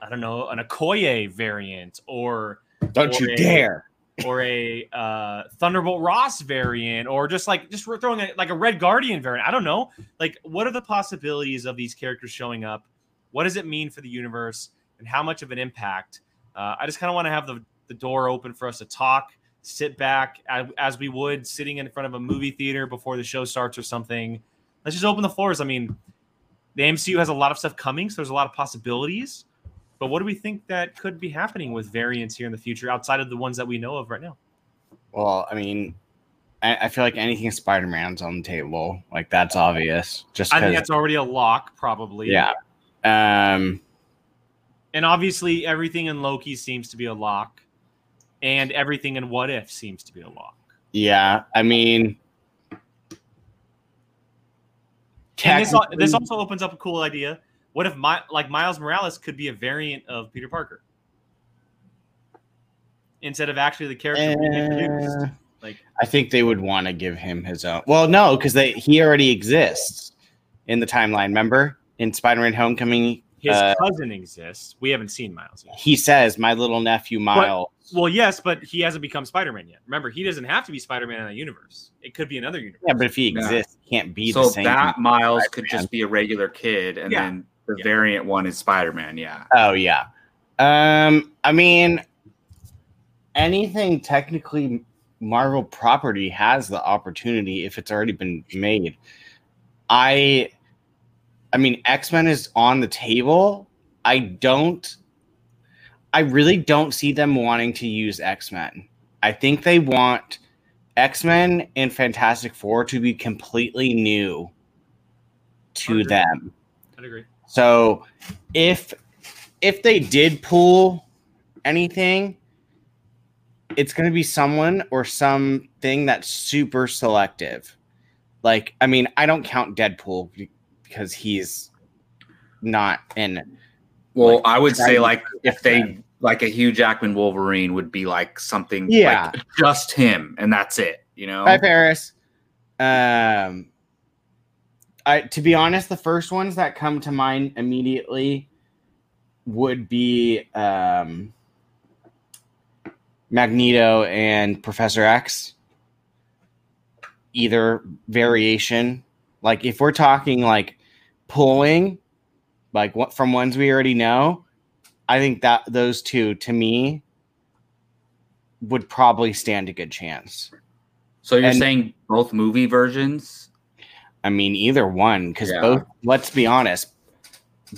I don't know, an Okoye variant or don't or you a, dare or a uh, Thunderbolt Ross variant or just like just throwing a, like a Red Guardian variant. I don't know. Like, what are the possibilities of these characters showing up? What does it mean for the universe and how much of an impact? Uh, I just kind of want to have the, the door open for us to talk, sit back as, as we would sitting in front of a movie theater before the show starts or something. Let's just open the floors. I mean, the MCU has a lot of stuff coming, so there's a lot of possibilities. But what do we think that could be happening with variants here in the future outside of the ones that we know of right now? Well, I mean, I, I feel like anything Spider Man's on the table. Like that's obvious. Just I think that's already a lock, probably. yeah. Um. And obviously, everything in Loki seems to be a lock, and everything in What If seems to be a lock. Yeah. I mean. And this, this also opens up a cool idea. What if my like Miles Morales could be a variant of Peter Parker instead of actually the character being introduced? Uh, Like, I think they would want to give him his own. Well, no, because they he already exists in the timeline. Remember in Spider-Man: Homecoming, his Uh, cousin exists. We haven't seen Miles yet. he says, "My little nephew Miles." Well, yes, but he hasn't become Spider Man yet. Remember, he doesn't have to be Spider Man in that universe. It could be another universe. yeah, but if he Yeah. exists, he can't be so the same. that Miles could Spider-Man. just be a regular kid, and Yeah. then the Yeah. variant one is Spider Man. Yeah. Oh yeah. Um, I mean, anything technically Marvel property has the opportunity if it's already been made. I, I mean, X Men is on the table. I don't. I really don't see them wanting to use X Men. I think they want X Men and Fantastic Four to be completely new to Agreed. them. I'd agree. So if if they did pull anything, it's going to be someone or something that's super selective. Like, I mean, I don't count Deadpool because he's not in. Well, Like, I would say like if they like a Hugh Jackman Wolverine would be like something Yeah. like just him and that's it, you know? Hi, Paris. Um, I to be honest, the first ones that come to mind immediately would be um, Magneto and Professor X. Either variation, like if we're talking like pulling, like what from ones we already know, I think that those two to me would probably stand a good chance. So you're And- saying both movie versions? I mean, either one, because Yeah. both, let's be honest,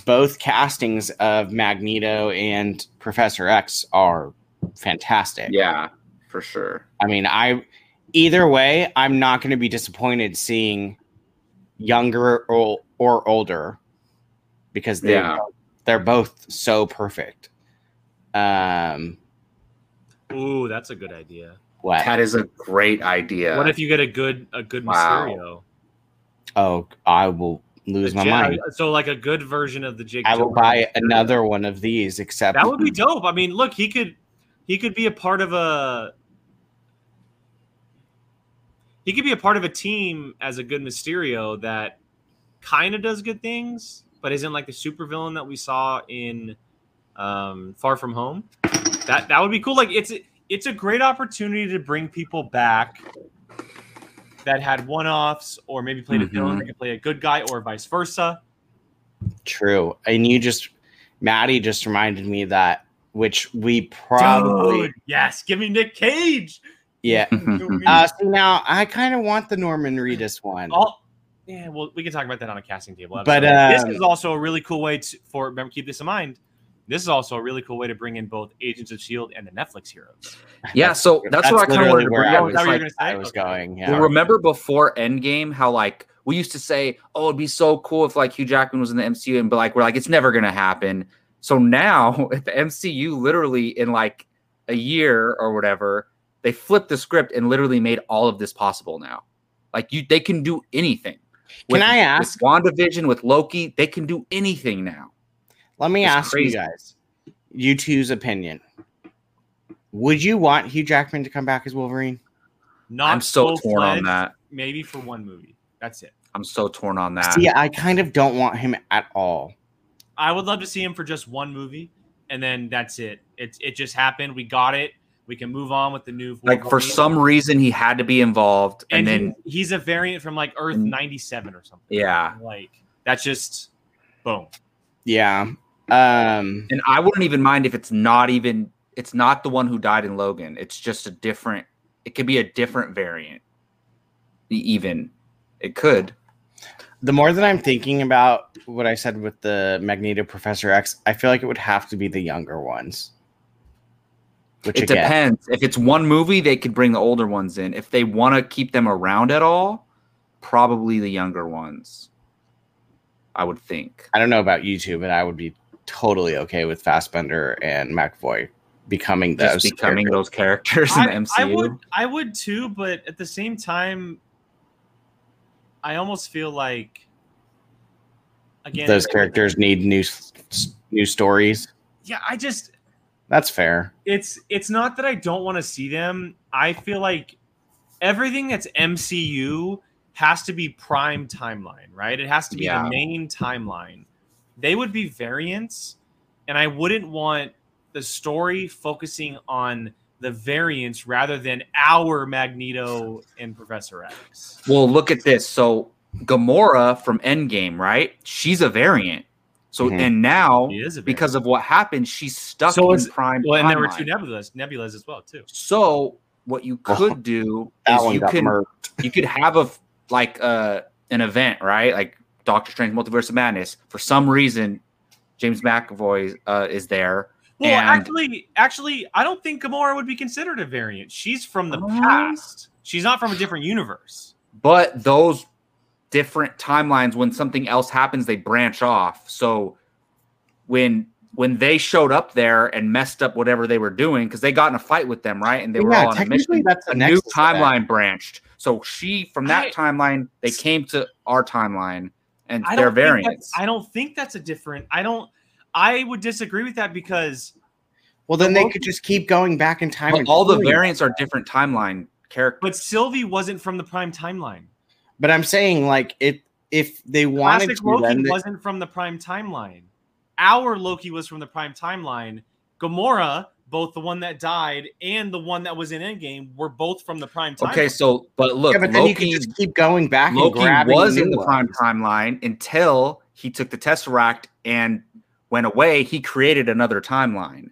both castings of Magneto and Professor X are fantastic. Yeah, for sure. I mean, I, either way, I'm not going to be disappointed seeing younger or, or older because they, Yeah. they're both so perfect. Um, Ooh, that's a good idea. what? That is a great idea. What if you get a good a good Wow. Mysterio? Oh, I will lose my mind. So like a good version of the Jake. I will Gyllenhaal buy another one of these, except That would be dope. I mean, look, he could he could be a part of a he could be a part of a team as a good Mysterio that kind of does good things, but isn't like the supervillain that we saw in um, Far From Home. That that would be cool. Like it's it's a great opportunity to bring people back that had one offs or maybe played a villain. They could play a good guy or vice versa. True. And you just Maddie just reminded me that which we probably Dude, yes, give me Nick Cage. yeah. Uh see now I kind of want the Norman Reedus one. All, yeah, well, we can talk about that on a casting table. But, absolutely. this um, is also a really cool way to for remember keep this in mind. This is also a really cool way to bring in both Agents of Shield and the Netflix heroes. Yeah, so that's, what I kind of wanted to where bring I up. was, It's Is that what like, gonna I was Okay. going. Yeah. well, remember before Endgame how like we used to say, "Oh, it'd be so cool if like Hugh Jackman was in the MCU," and but like we're like, it's never gonna happen. So now, if the MCU literally in like a year or whatever, they flipped the script and literally made all of this possible now. Like you, they can do anything. Can I ask? With WandaVision, with Loki, they can do anything now. Let me It's ask crazy. you guys, you two's opinion. Would you want Hugh Jackman to come back as Wolverine? Not I'm so torn on that. Maybe for one movie. That's it. I'm so torn on that. See, I kind of don't want him at all. I would love to see him for just one movie, and then that's it. It it just happened. We got it. We can move on with the new. like for some reason, he had to be involved, and and, then he- he's a variant from like Earth Mm. ninety seven or something. yeah. Like that's just boom. Yeah. Um And I wouldn't even mind if it's not even it's not the one who died in Logan. It's just a different it could be a different variant. Even it could. the more that I'm thinking about what I said with the Magneto Professor X, I feel like it would have to be the younger ones. Which it depends. If it's one movie, they could bring the older ones in. If they want to keep them around at all, probably the younger ones. I would think. I don't know about you two, but I would be totally okay with Fassbender and McAvoy becoming those Just becoming characters. those characters in I, the MCU. I would, I would too, but at the same time, I almost feel like again Those characters need new s- s- new stories. Yeah, I just That's fair. it's it's not that I don't want to see them. I feel like everything that's MCU has to be prime timeline, right? It has to be Yeah. the main timeline. They would be variants, and I wouldn't want the story focusing on the variants rather than our Magneto and Professor X. Well, look at this. So Gamora from Endgame, right? She's a variant. So Mhm. and now She is a because of what happened, she's stuck So in prime. Well, and there were two nebulas, nebulas as well too. So what you could do is you got can murked. you could have a like uh an event, right? Like Doctor Strange Multiverse of Madness. For some reason, James McAvoy uh, is there. Well, And- actually, actually, I don't think Gamora would be considered a variant. She's from the Oh. past. She's not from a different universe. But those different timelines, when something else happens, they branch off. So when when they showed up there and messed up whatever they were doing, because they got in a fight with them, right? And they were all on a mission. that's A new timeline branched. So she from that I- timeline, they came to our timeline and I they're don't think that- variants. I don't think that's a different. I don't. I would disagree with that because Well, then they could just keep going back in time. But and all the variants are different timeline characters. but Sylvie wasn't from the prime timeline. But I'm saying, like, if if they wanted Classic to, Loki then they- wasn't from the prime timeline. Our Loki was from the prime timeline. Gamora, both the one that died and the one that was in Endgame, were both from the prime timeline. Okay, so but look, yeah, but then you could Loki just keep going back and Loki grabbing was in the ones. prime timeline until he took the Tesseract and went away. He created another timeline,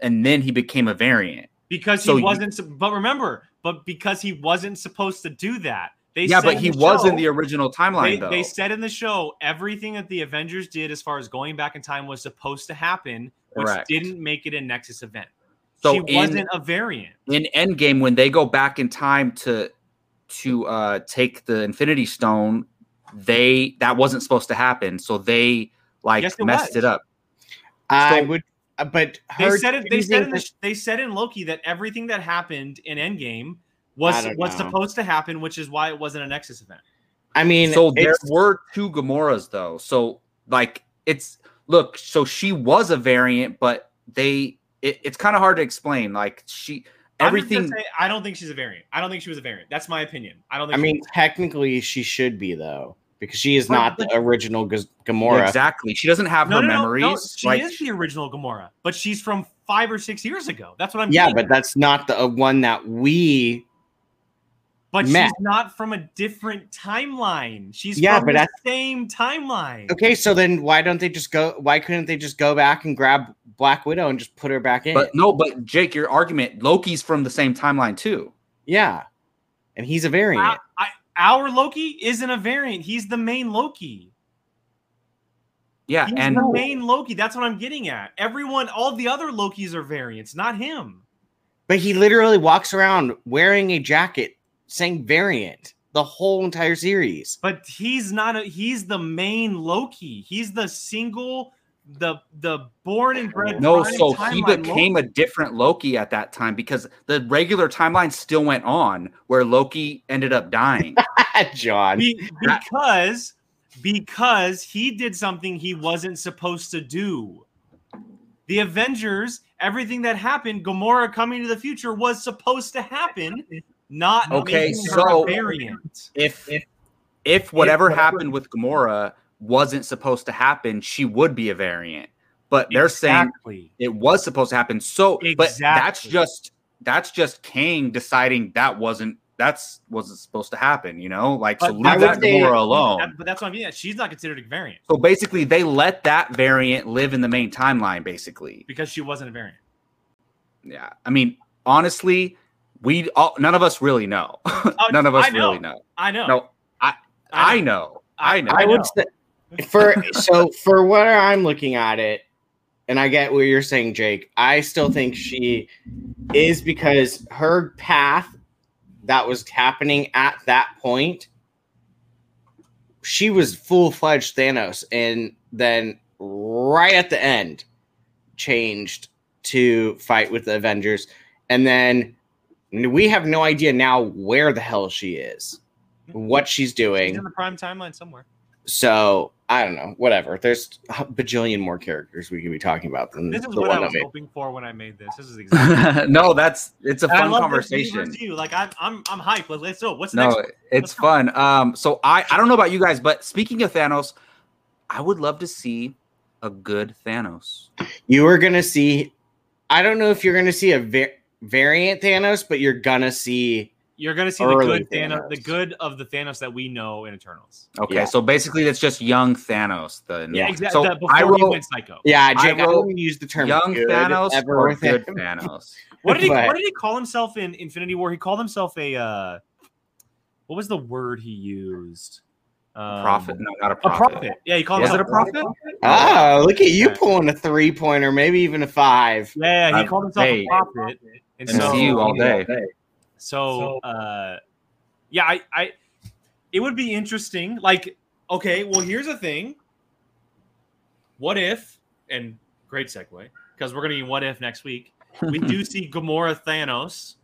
and then he became a variant. because So he wasn't. sup- But remember, but because he wasn't supposed to do that. They yeah, but he the was in the original timeline They, though. they said in the show everything that the Avengers did as far as going back in time was supposed to happen, which Correct. didn't make it a Nexus event. So she in- wasn't a variant. in Endgame when they go back in time to to uh take the Infinity Stone, they that wasn't supposed to happen. So they like Yes, it messed was. it up. I So- would, uh, but They said it. They said in the, they said in Loki that everything that happened in Endgame was was know. supposed to happen, which is why it wasn't a Nexus event. I mean, so there were two Gamoras though. So like it's look, so she was a variant, but they it, it's kind of hard to explain. Like she I'm just gonna everything say, I don't think she's a variant. I don't think she was a variant. That's my opinion. I don't think. I she mean, technically, she should be though, because she is But- not but- the original G- Gamora. exactly. She doesn't have no, her no, no, memories. no, She like is the original Gamora, but she's from five or six years ago. That's what I'm. Saying. Yeah, getting but that's not the uh, one that we. But Matt. she's not from a different timeline. She's Yeah, from but the that's- same timeline. Okay, so then why don't they just go? Why couldn't they just go back and grab Black Widow and just put her back in? but no, but Jake, your argument, Loki's from the same timeline too. yeah, and he's a variant. I, I, our Loki isn't a variant. He's the main Loki. Yeah, He's and the main Loki. That's what I'm getting at. Everyone, all the other Lokis are variants, not him. But he literally walks around wearing a jacket saying variant the whole entire series. But he's not. A, he's the main Loki. He's the single, the the born and bred. no, so he became Loki. a different Loki at that time because the regular timeline still went on where Loki ended up dying. John. Be- because because he did something he wasn't supposed to do. The Avengers, everything that happened, Gamora coming to the future was supposed to happen, not Okay, making her so- a variant. if if whatever happened with Gamora wasn't supposed to happen, she would be a variant. But they're saying it was supposed to happen. So, but that's just that's just Kang deciding that wasn't that's wasn't supposed to happen. You know, like so But leave that say- Gamora alone. That- but that's what I'm getting. She's not considered a variant So basically, they let that variant live in the main timeline. Basically, because she wasn't a variant. yeah. I mean, honestly, we all, none of us really know. Oh, none of us Oh, know. really know. I know. No, I I know. I know. I would say for so for what I'm looking at it, and I get what you're saying, Jake. I still think she is because her path that was happening at that point, she was full fledged Thanos, and then right at the end, changed to fight with the Avengers, and then we have no idea now where the hell she is, what she's doing. She's in the prime timeline somewhere. So I don't know. Whatever. There's a bajillion more characters we could be talking about than This is the what I one was that made. hoping for when I made this. This is exactly. no, that's it's a And I fun love this conversation. versus You like I'm I'm I'm hyped. Let's, let's go. What's No, next? it's Let's go. fun. Um, so I I don't know about you guys, but speaking of Thanos, I would love to see a good Thanos. You are gonna see. I don't know if you're gonna see a va- variant Thanos, but you're gonna see. You're gonna see the good Thanos, the good of the Thanos that we know in Eternals. Okay, Yeah. so basically that's just young Thanos. The Yeah. exactly. So before I he wrote went psycho. Yeah, I Jake. I, wrote wouldn't use the term young good Thanos ever or good him. Thanos. What did he But- What did he call himself in Infinity War? He called himself a. uh What was the word he used? Um, Prophet? No, not a prophet. A prophet. prophet. Yeah, he called Was it himself a prophet? Oh, look at you Yeah. pulling a three pointer, maybe even a five. Yeah, he Uh, called himself hey, a prophet. And And so, see you all day. So, uh, yeah, I, I, it would be interesting. Like, okay, well, here's the thing. What if, and great segue, because we're gonna be what if next week. We do see Gamora Thanos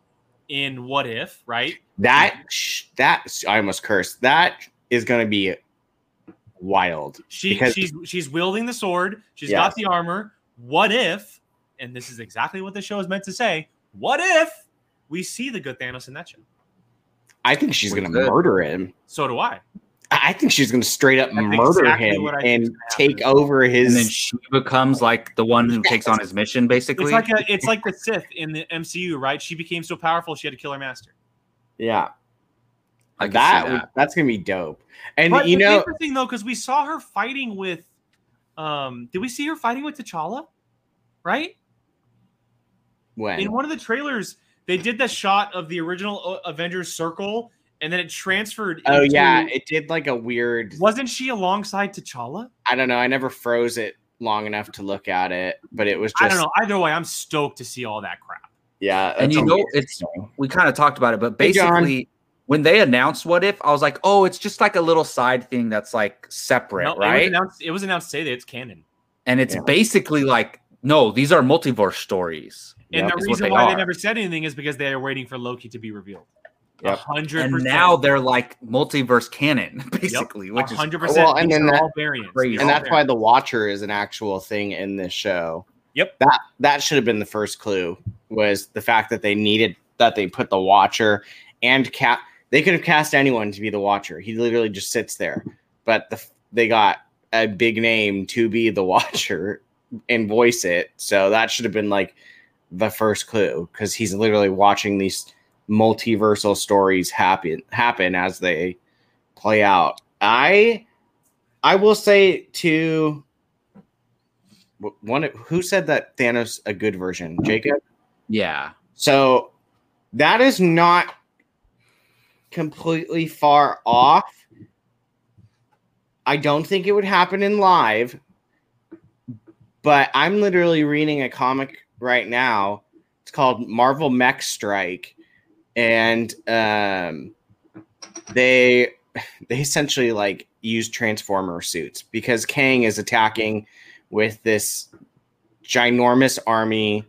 in What If, right? That that I almost cursed. That is going to be wild. She Because- she's she's wielding the sword. She's Yes. got the armor. What if? And this is exactly what the show is meant to say. What if we see the good Thanos in that show? I think she's going to murder him. So do I. I I think she's going to straight up murder exactly him what I think and take happen. over his. And then she becomes like the one who takes on his mission, basically. It's like a, it's like the Sith in the MCU, right? She became so powerful she had to kill her master. yeah, I can see that, that. that's going to be dope. And But you it's know, interesting though, because we saw her fighting with. Um, did we see her fighting with T'Challa? Right when in one of the trailers, they did the shot of the original uh, Avengers circle, and then it transferred. oh into- yeah, it did like a weird. wasn't she alongside T'Challa? I don't know. I never froze it long enough to look at it, but it was just. I don't know. Either way, I'm stoked to see all that crap. Yeah, And you know, it's- we kind of talked about it, but Hey, basically, when they announced What If, I was like, oh, it's just like a little side thing that's like separate, No, it was right? announced. It was announced today that it's canon. and it's Yeah. basically like, no, these are multiverse stories. And Yep. the reason they why they never said anything is because they are waiting for Loki to be revealed. A Yep. hundred And percent. now they're like multiverse canon, basically, which is hundred percent. Well, and then that- all variants. crazy. And are that's all why the Watcher is an actual thing in this show. Yep. That that should have been the first clue was the fact that they needed that they put the Watcher and Cap. They could have cast anyone to be the Watcher. He literally just sits there, but the, they got a big name to be the Watcher and voice it. So that should have been like the first clue because he's literally watching these multiversal stories happen happen as they play out. I I will say to one who said that Thanos a good version, Jacob. yeah. So that is not completely far off. I don't think it would happen in live, but I'm literally reading a comic right now. It's called Marvel Mech Strike, and um, they they essentially like use transformer suits because Kang is attacking with this ginormous army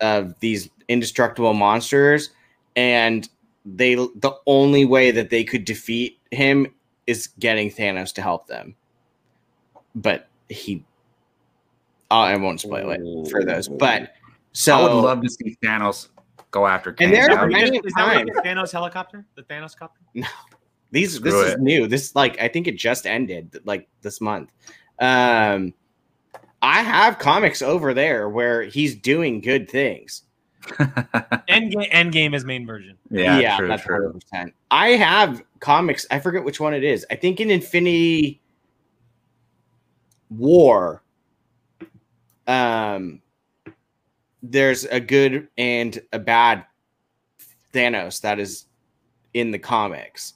of these indestructible monsters and they the only way that they could defeat him is getting Thanos to help them. But he oh, I won't spoil it for those. But so I would love to see Thanos go after And Kang. there are many- Is that like the Thanos helicopter? The Thanos copter? No, these this Screw is it. new. This like I think it just ended like this month. Um I have comics over there where he's doing good things. Endgame, Endgame is main version. yeah, true, that's true. 100%. I have comics. I forget which one it is. I think in Infinity War, um, there's a good and a bad Thanos that is in the comics.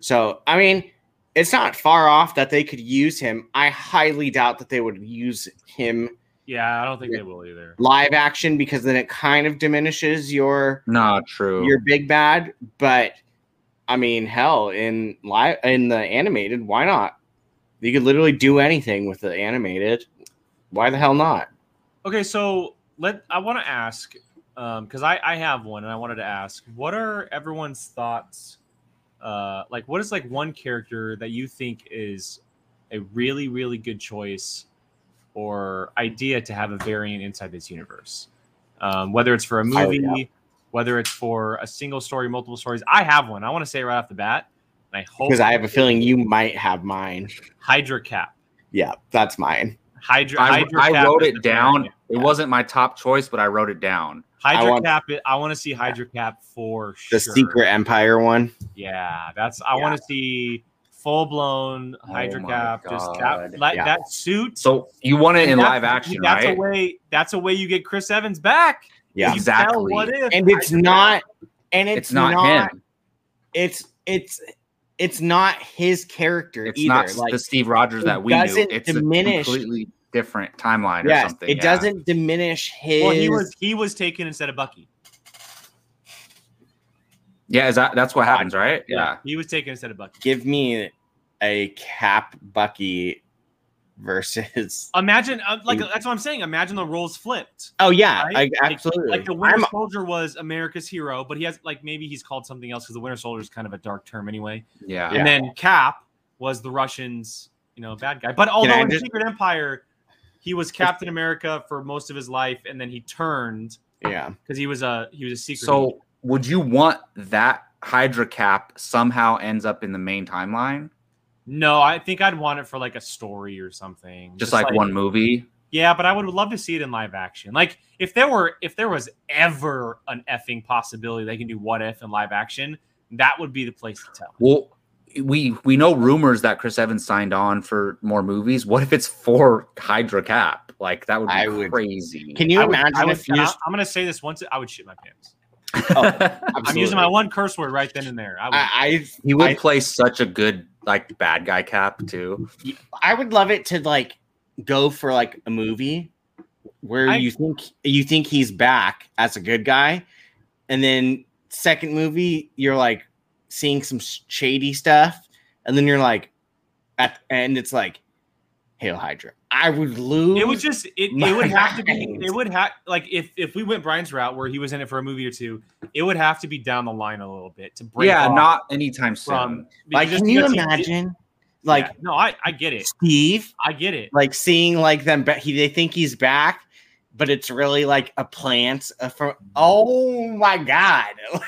So, I mean, it's not far off that they could use him. I highly doubt that they would use him Yeah, I don't think they will either. live action because then it kind of diminishes your Not true. your big bad. But I mean, hell, in live in the animated, why not? You could literally do anything with the animated. Why the hell not? Okay, so let I want to ask because I I have one and I wanted to ask what are everyone's thoughts? Uh, like, what is like one character that you think is a really really good choice or idea to have a variant inside this universe? Um, whether it's for a Oh, movie, yeah. whether it's for a single story, multiple stories. I have one. I want to say right off the bat. And I hope Because I have a feeling you might have mine. Hydra Cap. Yeah, that's mine. Hydra. I, Hydra I wrote it down. variant. It wasn't my top choice, but I wrote it down. Hydra I want- Cap. I want to see Hydra Cap for The sure. Secret Empire one. Yeah, that's. I Yeah. want to see full blown Oh Hydra my Cap. Just God. that, like Yeah. that suit. So you want it in That's- live action, That's right? a way. That's a way you get Chris Evans back. Yeah. Exactly. What if? And it's Hydra not and it's, It's not, him. It's it's it's not his character It's either. not like the Steve Rogers that we knew. doesn't It's diminish- a completely different timeline or yes, something. it yeah. doesn't diminish his Well, he was he was taken instead of Bucky. Yeah, is that that's what happens, right? Yeah. he was taken instead of Bucky. give me a cap Bucky versus Imagine, uh, like that's what I'm saying. Imagine the roles flipped. Oh yeah, Right? I, Like- absolutely. Like the Winter I'm- Soldier was America's hero, but he has like maybe he's called something else because the Winter Soldier is kind of a dark term anyway. Yeah. Yeah. And then Cap was the Russians, you know, bad guy. But although in just- Secret Empire, he was Captain America for most of his life, and then he turned yeah. because he was a he was a secret. So agent. would you want that Hydra cap somehow ends up in the main timeline? No, I think I'd want it for like a story or something, Just, like, one movie? Yeah, but I would love to see it in live action. Like if there were if there was ever an effing possibility they can do what if in live action, that would be the place to tell. Well, we we know rumors that Chris Evans signed on for more movies. What if it's for Hydra Cap? Like that would be I would- crazy. Can you I would- imagine I would, if you and I- just I'm gonna say this once I would shit my pants. Oh, I'm using my one curse word right then and there. I would, I, I he would I- play such a good like bad guy cap too. I would love it to like go for like a movie where I- you think you think he's back as a good guy, and then second movie you're like seeing some shady stuff, and then you're like at the end it's like Hail Hydra. I would lose. It would just it, it would have to be it would have like if if we went Brian's route where he was in it for a movie or two, it would have to be down the line a little bit to break. yeah, off not anytime soon. from like, because can you because he- imagine, like Yeah, no, I I get it. Steve, I get it. like seeing like them? Ba- he they think he's back, but it's really like a plant uh, from. Oh my god!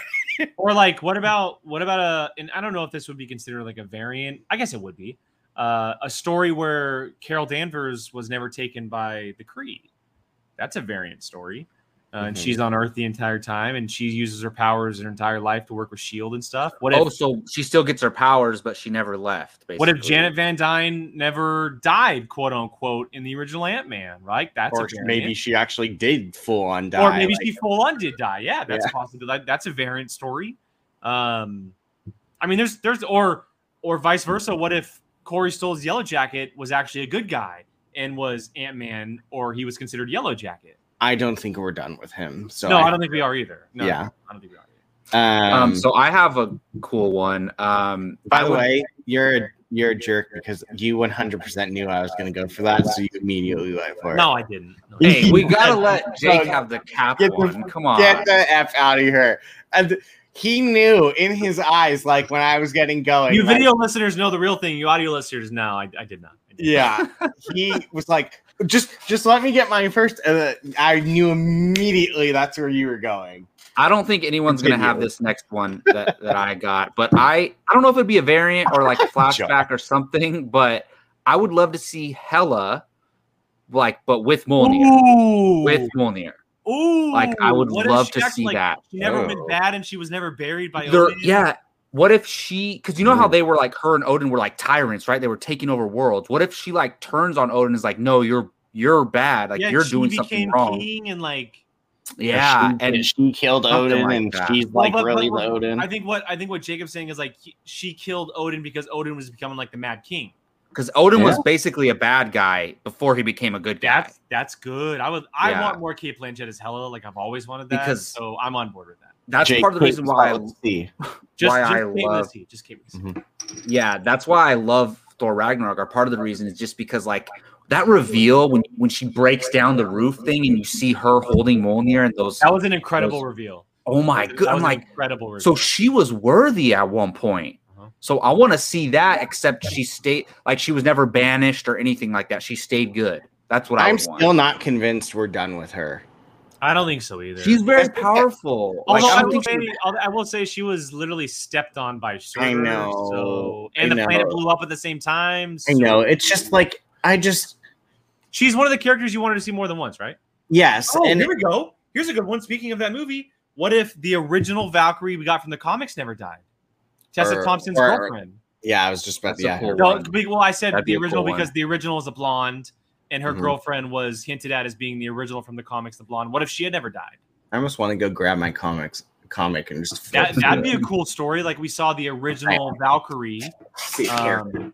Or like, what about what about a? And I don't know if this would be considered like a variant. I guess it would be uh, a story where Carol Danvers was never taken by the Kree. That's a variant story, uh, and Mhm. she's on Earth the entire time, and she uses her powers her entire life to work with Shield and stuff. What oh, so she still gets her powers, but she never left. Basically. what if Janet Van Dyne never died, quote unquote, in the original Ant Man? Right, that's or maybe she actually did full on die. or maybe like- she full on did die. Yeah, that's Yeah. possible. That, that's a variant story. Um, I mean, there's there's or or vice versa. What if Corey Stoll's Yellow Jacket was actually a good guy and was Ant Man, or he was considered Yellow Jacket? I don't think we're done with him. So no, I, don't think we are either. No, Yeah. I don't think we are. Either. Um, Um, so I have a cool one. Um, by the would- way, you're a, you're a jerk because you 100% knew I was going to go for that, so you immediately went for it. No, I didn't. No. hey, we gotta let Jake have the cap get the- one. Come on. Get the f out of here! And he knew in his eyes, like when I was getting going. You like, video listeners know the real thing. You audio listeners, no, I, I did not. I did not. Yeah, he was like, just just let me get mine first. And uh, I knew immediately that's where you were going. I don't think anyone's gonna have this next one that, that I got, but I I don't know if it'd be a variant or like a flashback or something, but I would love to see Hela, like, but with Mjolnir, Ooh, with Mjolnir. Ooh, Like, I would love to actually, see like, that. She never Oh. went bad, and she was never buried by. There, Odin? yeah. What if she? Because you know how mm. they were like her and Odin were like tyrants, right? They were taking over worlds. What if she like turns on Odin and is like, "No, you're you're bad. Like Yeah, you're she doing something wrong." King and like Yeah, she, and she killed Odin, like and that. she's like but- but- really but Odin. I think what I think what Jacob's saying is like he, she killed Odin because Odin was becoming like the Mad King. Because Odin was basically a bad guy before he became a good guy. That's that's good. I would I Yeah. want more Cate Blanchett as Hela. Like I've always wanted that. Because- so I'm on board with that. That's Jake part of the reason why. I, Let's see. Just, Why just I Kate love- Winslet, just Kate Winslet. Mhm. yeah, that's why I love Thor Ragnarok. Or part of the reason is just because like that reveal when when she breaks down the roof thing and you see her holding Mjolnir and those. That was an incredible Those- reveal. Oh my god! I'm like, incredible reveal. so she was worthy at one point. So I want to see that. Except she stayed like she was never banished or anything like that. She stayed good. That's what I I'm want. still not convinced we're done with her. I don't think so either. She's very I think that- powerful. Although I I, don't will she- say, I'll- I will say she was literally stepped on by Surtur. I know. So, I and the know. planet blew up at the same time. I know. It's just like I just She's one of the characters you wanted to see more than once, right? yes, Oh, and here we go. Here's a good one. Speaking of that movie, what if the original Valkyrie we got from the comics never died? Tessa Or- Thompson's or- girlfriend. yeah, I was just about That's to yeah. cool No, well, I said That'd the a original cool one. because the original is a blonde, and her Mhm. girlfriend was hinted at as being the original from the comics, the blonde. What if she had never died? I almost want to go grab my comics comic and just that, that'd be a cool story. Like we saw the original Valkyrie. See it here. Um,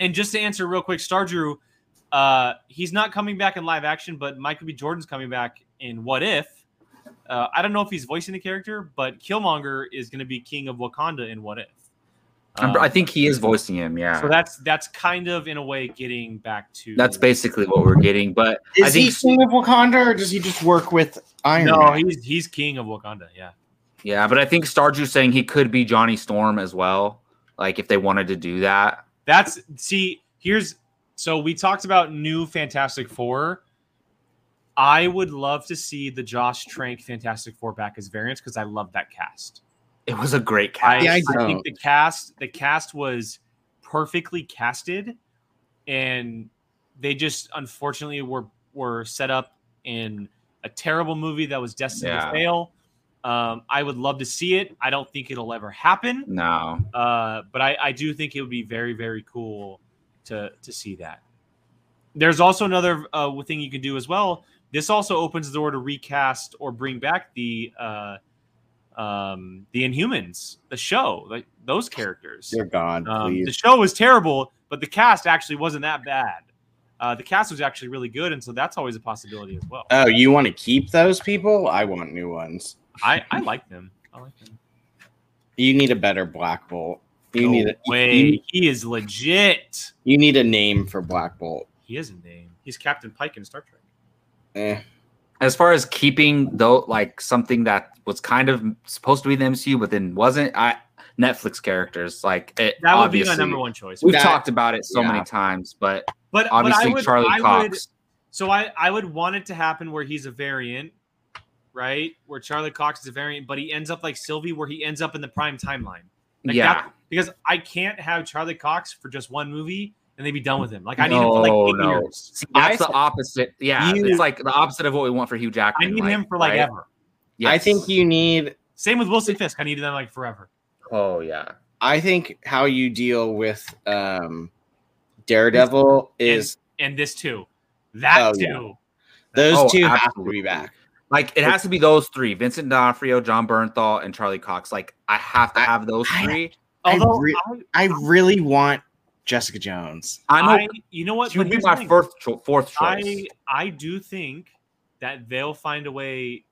and just to answer real quick, Star Drew, uh, he's not coming back in live action, but Michael B. Jordan's coming back in What If. Uh, I don't know if he's voicing the character, but Killmonger is going to be King of Wakanda in What If. I'm- Um, I think he is voicing him. Yeah. so. That's that's kind of in a way getting back to That's basically what we're getting. But Is I think he king of Wakanda, or does he just work with Iron No, Man? he's he's King of Wakanda. Yeah. yeah, but I think Stardew saying he could be Johnny Storm as well. Like if they wanted to do that. That's see, here's so we talked about new Fantastic Four. I would love to see the Josh Trank Fantastic Four back as variants because I love that cast. It was a great I, cast. Yeah, I I think the cast the cast was perfectly casted, and they just unfortunately were were set up in a terrible movie that was destined Yeah. to fail. Um, I would love to see it. I don't think it'll ever happen. no. Uh, but I, I do think it would be very, very cool to to see that. There's also another uh, thing you can do as well. This also opens the door to recast or bring back the uh, um, the Inhumans, the show, like those characters. Dear God, Um, the show was terrible, but the cast actually wasn't that bad. Uh, the cast was actually really good, and so that's always a possibility as well. oh, you want to keep those people? I want new ones. I, I like them. I like them. You need a better Black Bolt. You No need a way. You, he is legit. you need a name for Black Bolt. He is a name. He's Captain Pike in Star Trek. Eh. As far as keeping though, like something that was kind of supposed to be the MCU, but then wasn't. I Netflix characters like it. That would obviously, be my number one choice. We've That- talked about it so yeah. many times, but But obviously but I would, Charlie I Cox. Would, so I I would want it to happen where he's a variant, right? Where Charlie Cox is a variant, but he ends up like Sylvie, where he ends up in the prime timeline. Like yeah, that- because I can't have Charlie Cox for just one movie and they'd be done with him. Like I need him for like eight no. years. See, that's I the opposite. Yeah, You- it's like the opposite of what we want for Hugh Jackman. I Jackman. need him for like right? ever. I think you need. Same with Wilson Fisk. I needed them like forever. Oh yeah, I think how you deal with um, Daredevil is And this too. That Oh, too. yeah. those Oh, two have to be back. like it has to be those three: Vincent D'Onofrio, Jon Bernthal, and Charlie Cox. Like I have to have those I- three. I Although re- I, I really want Jessica Jones. I'm I, a, you know what? she would be my the thing. fourth cho- fourth choice. I I do think that they'll find a way.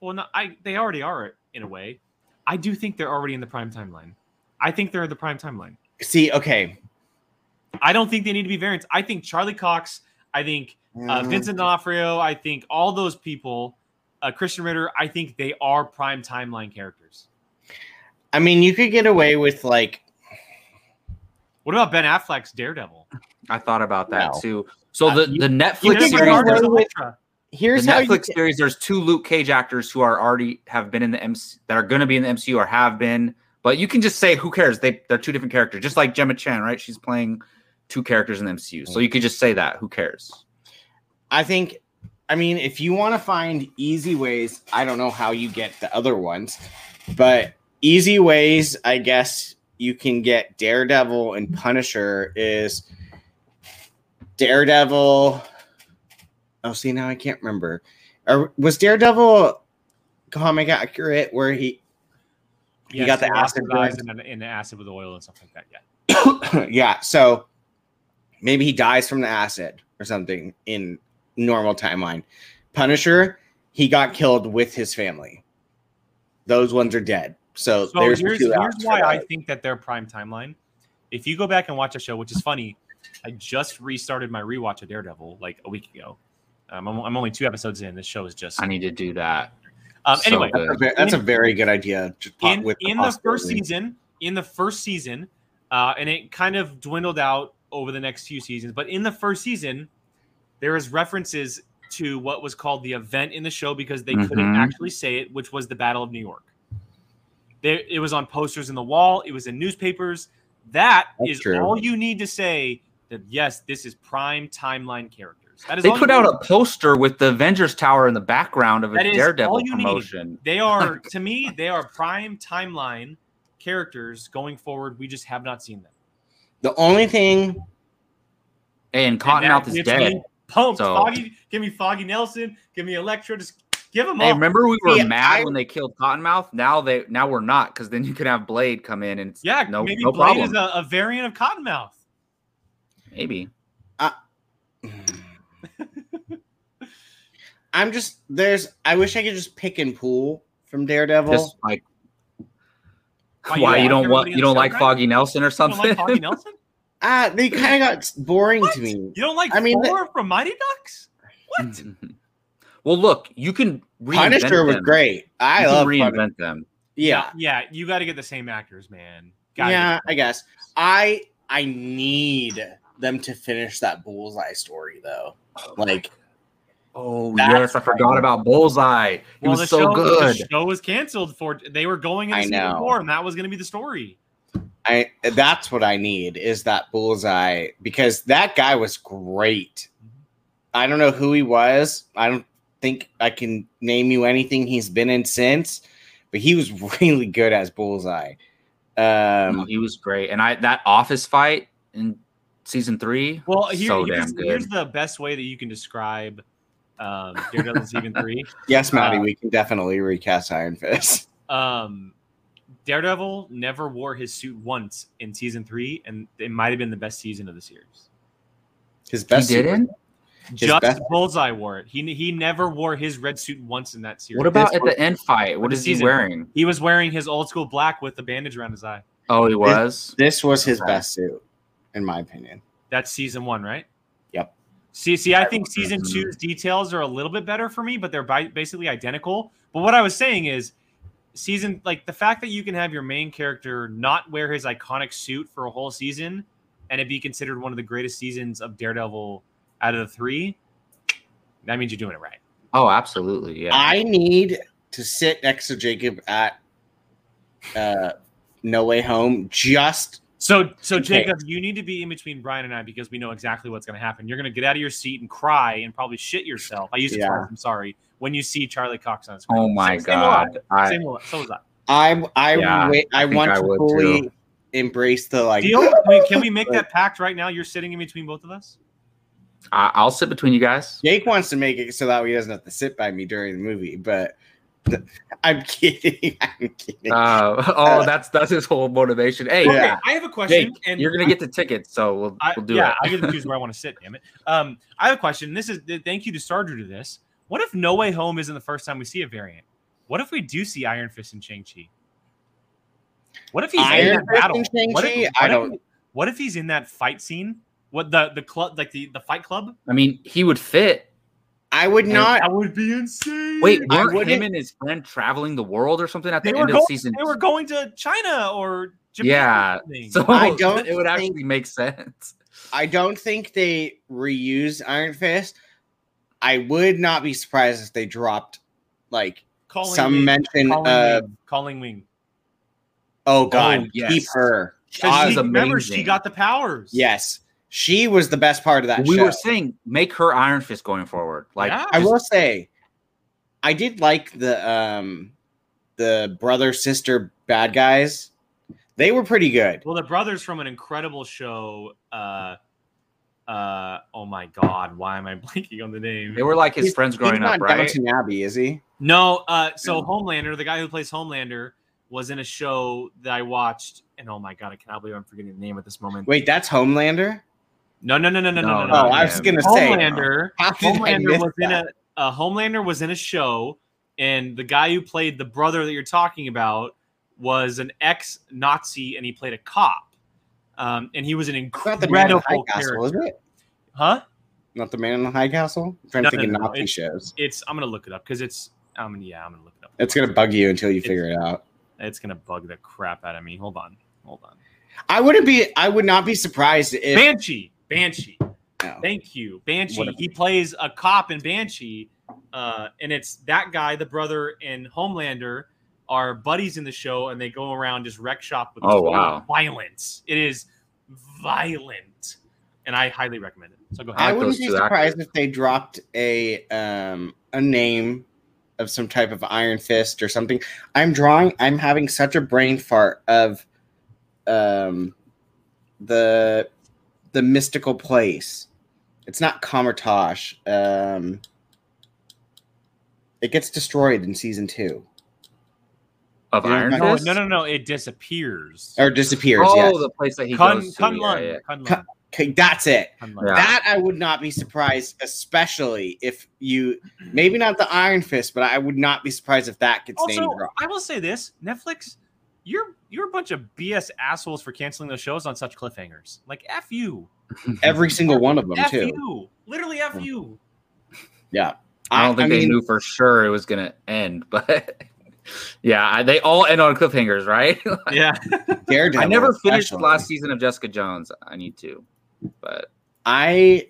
Well, no, I they already are in a way. I do think they're already in the prime timeline. I think they're in the prime timeline. See, okay, I don't think they need to be variants. I think Charlie Cox. I think uh, Mm, Vincent D'Onofrio. I think all those people. Uh, Krysten Ritter. I think they are prime timeline characters. I mean, you could get away with like What about Ben Affleck's Daredevil? I thought about that No. too. So Uh, the you- the Netflix could get series, with- here's the how you Netflix get- series. There's two Luke Cage actors who are already have been in the MC that are going to be in the MCU or have been. But you can just say who cares? They they're two different characters, just like Gemma Chan, right? She's playing two characters in the MCU, so you could just say that. Who cares? I think, I mean, if you want to find easy ways, I don't know how you get the other ones, but easy ways, I guess you can get Daredevil and Punisher is Daredevil. Oh, see, now I can't remember. Or was Daredevil comic accurate where he, he Yes, got the acid burn? in, in the acid with oil and stuff like that. Yeah. yeah, so maybe he dies from the acid or something in normal timeline. Punisher, he got killed with his family. Those ones are dead. So, So there's here's, two here's why I think that they're prime timeline. If you go back and watch a show, which is funny, I just restarted my rewatch of Daredevil like a week ago. Um, I'm, I'm only two episodes in. This show is just I need to do that. um, so anyway. good. That's a ve- that's a very good idea. In, with in the first season, in the first season, uh, and it kind of dwindled out over the next few seasons. But in the first season, there is references to what was called the event in the show because they couldn't Mhm. actually say it, which was the Battle of New York. There, it was on posters in the wall. It was in newspapers. That That's is true. all you need to say that yes, this is prime timeline characters. That is They all put out need. a poster with the Avengers Tower in the background of a That is Daredevil all you need. promotion. They are to me, they are prime timeline characters going forward. We just have not seen them. The only thing And And Cottonmouth that is gets dead. me Pumped. So- Foggy, give me Foggy Nelson. Give me Electro. Just give them Hey, remember we were See, mad I- when they killed Cottonmouth? Now they now we're not because then you can have Blade come in and it's yeah, no maybe no Blade problem. is a, a variant of Cottonmouth. Maybe I'm just there's I wish I could just pick and pull from Daredevil. just like Why why, you you don't don't want you don't like show, Foggy Nelson or You don't something. like Foggy Nelson? Ah, they kind of got boring What? to me. You don't like I mean, Thor from Mighty Ducks? What? well, look, you can reinvent Punisher was them. great. I You can love reinvent Punisher. them. Yeah, yeah. You got to get the same actors, man. Gotta yeah, I guess. I I need them to finish that bullseye story though. Oh, like Oh That's yes, I forgot about Bullseye. He Well, was the so show, good. The show was canceled for. They were going into I season know. four, and that was going to be the story. I that's what I need is that bullseye because that guy was great. Mm-hmm. I don't know who he was. I don't think I can name you anything he's been in since, but he was really good as bullseye. No, Um he was great, and I that office fight in season three. Well, here, so here's, damn good. here's the best way that you can describe um, Daredevil season three. yes, Maddie, uh, we can definitely recast Iron Fist. Um, Daredevil never wore his suit once in season three, and it might have been the best season of the series. His He best suit- didn't. Just best- Bullseye wore it. He he never wore his red suit once in that series. What about This at the end fight? What is he season. wearing? He was wearing his old school black with the bandage around his eye. Oh, he was. This was his Okay. best suit, in my opinion. That's season one, right? Yep. See, see, I think season two's details are a little bit better for me, but they're bi- basically identical. But what I was saying is, season like the fact that you can have your main character not wear his iconic suit for a whole season, and it be considered one of the greatest seasons of Daredevil out of the three, that means you're doing it right. Oh, absolutely. Yeah. I need to sit next to Jacob at uh No Way Home just So, so Okay. Jacob, you need to be in between Brian and I because we know exactly what's going to happen. You're going to get out of your seat and cry and probably shit yourself. I used to Yeah. twice. I'm sorry. When you see Charlie Cox on screen. oh my Same- same I. god. I, Same I. So was I. I I Yeah, wait I, think want I to fully too. embrace the like Deal? Can we, can we make that pact right now? You're sitting in between both of us. I I'll sit between you guys. Jake wants to make it so that he doesn't have to sit by me during the movie, but I'm kidding. I'm kidding. Uh, oh, that's that's his whole motivation. Hey, Yeah. I have a question, Jake, and you're gonna get the tickets, so we'll I, we'll do yeah, it. I get to choose where I want to sit. Damn it. Um, I have a question. This is thank you to Stardew to this. What if No Way Home isn't the first time we see a variant? What if we do see Iron Fist and Shang Chi? What if he's in Iron that Fist battle? and What if, I what if- don't- what if he's in that fight scene? What the the club like the the fight club? I mean, he would fit. I would not That would be insane. Wait, I weren't him wouldn't- and his friend traveling the world or something at the They were end going- of season? they were going to China or Japan. Yeah, or. So I don't it would think- actually make sense. I don't think they reused Iron Fist. I would not be surprised if they dropped like Colleen some wing, mention Colleen, of wing, Colleen Wing. oh god, oh, yes. keep her. She- is remember, she got the powers. Yes. She was the best part of that we show. were saying make her Iron Fist going forward. Like Yeah. I will say, I did like the um the brother sister bad guys. They were pretty good. Well, the brothers from an incredible show. Uh, uh, oh my God, why am I blanking on the name? they were like his He's- friends growing He's not up, right? Downton Abbey, is he? No, uh, so Homelander, the guy who plays Homelander, was in a show that I watched, and oh my God, I cannot believe I'm forgetting the name at this moment. Wait, that's Homelander. No, no, no, no, no, no, No, no. Oh, no. I was gonna say. Homelander. How did I Homelander was in a uh, Homelander was in a show, and the guy who played the brother that you're talking about was an ex-Nazi, and he played a cop. Um, and he was an It's not the man in the high incredible castle, character. it? Huh? Not the man in the high castle. I'm trying No, to think no, of Nazi it's- shows. It's. I'm gonna look it up because it's. Um. Yeah, I'm gonna look it up. It's gonna bug you until you figure it out. It's gonna bug the crap out of me. Hold on. Hold on. I wouldn't be. I would not be surprised if. Banshee. Banshee. no. Thank you, Banshee. A- He plays a cop in Banshee, uh, and it's that guy, the brother in Homelander, are buddies in the show, and they go around just wreck shop with Oh, wow. violence. It is violent, and I highly recommend it. So go I ahead. like wouldn't be surprised actors. if they dropped a um a name of some type of Iron Fist or something. I'm drawing. I'm having such a brain fart of um the the mystical place. It's not Kamar-Taj. Um, it gets destroyed in season two Of Yeah, Iron no, Fist? no, no, no. It disappears. or disappears. Oh, yes. the place that he Kun, goes to. Kunlun. yeah, yeah. Kunlun. Okay, that's it. Kunlun. Yeah. That I would not be surprised, especially if you maybe not the Iron Fist, but I would not be surprised if that gets name Also, dropped. I will say this: Netflix, you're you're a bunch of BS assholes for canceling those shows on such cliffhangers. Like f you, Every single one of them f too. you, literally f you. Yeah, I don't think they mean, knew for sure it was gonna end, but yeah, I- they all end on cliffhangers, right? Yeah, Daredevil. I never finished especially. last season of Jessica Jones. I need to, but I,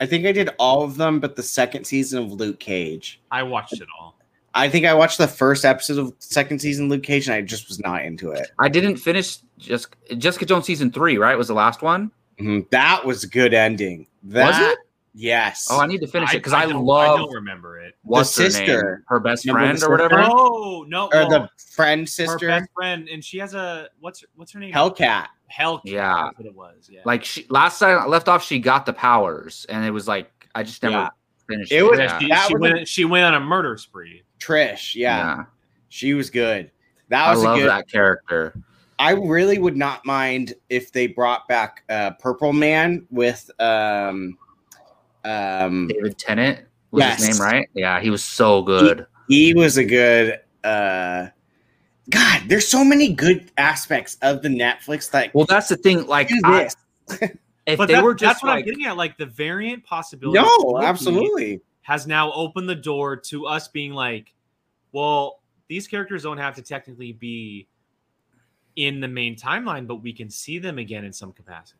I think I did all of them, but the second season of Luke Cage. I watched it all. I think I watched the first episode of second season Luke Cage, and I just was not into it. I didn't finish just Jessica Jones season three. Right, was the last one. Mhm. That was a good ending. That, Was it? Yes. Oh, I need to finish it because I, don't- I love don't remember it. what's her sister. name, her best Remember friend or whatever. sister? Oh no, or well, the friend her sister best friend, and she has a what's what's her name? Hellcat. Hellcat. Yeah. that's what it was. Yeah, Like she last time I left off, she got the powers, and it was like I just never Yeah. finished. It was- yeah. she, she was a- went. She went on a murder spree. Trish. Yeah, Yeah. she was good. That I was a love good. that character. I really would not mind if they brought back uh, Purple Man with um um David Tennant was Yes. his name, right? Yeah, he was so good. he was a good uh God, there's so many good aspects of the Netflix that Well, that's the thing. Like, I, this. if But they that- were just that's what I'm getting at. Like the variant possibility. no, absolutely. Has now opened the door to us being like, well, these characters don't have to technically be in the main timeline, but we can see them again in some capacity.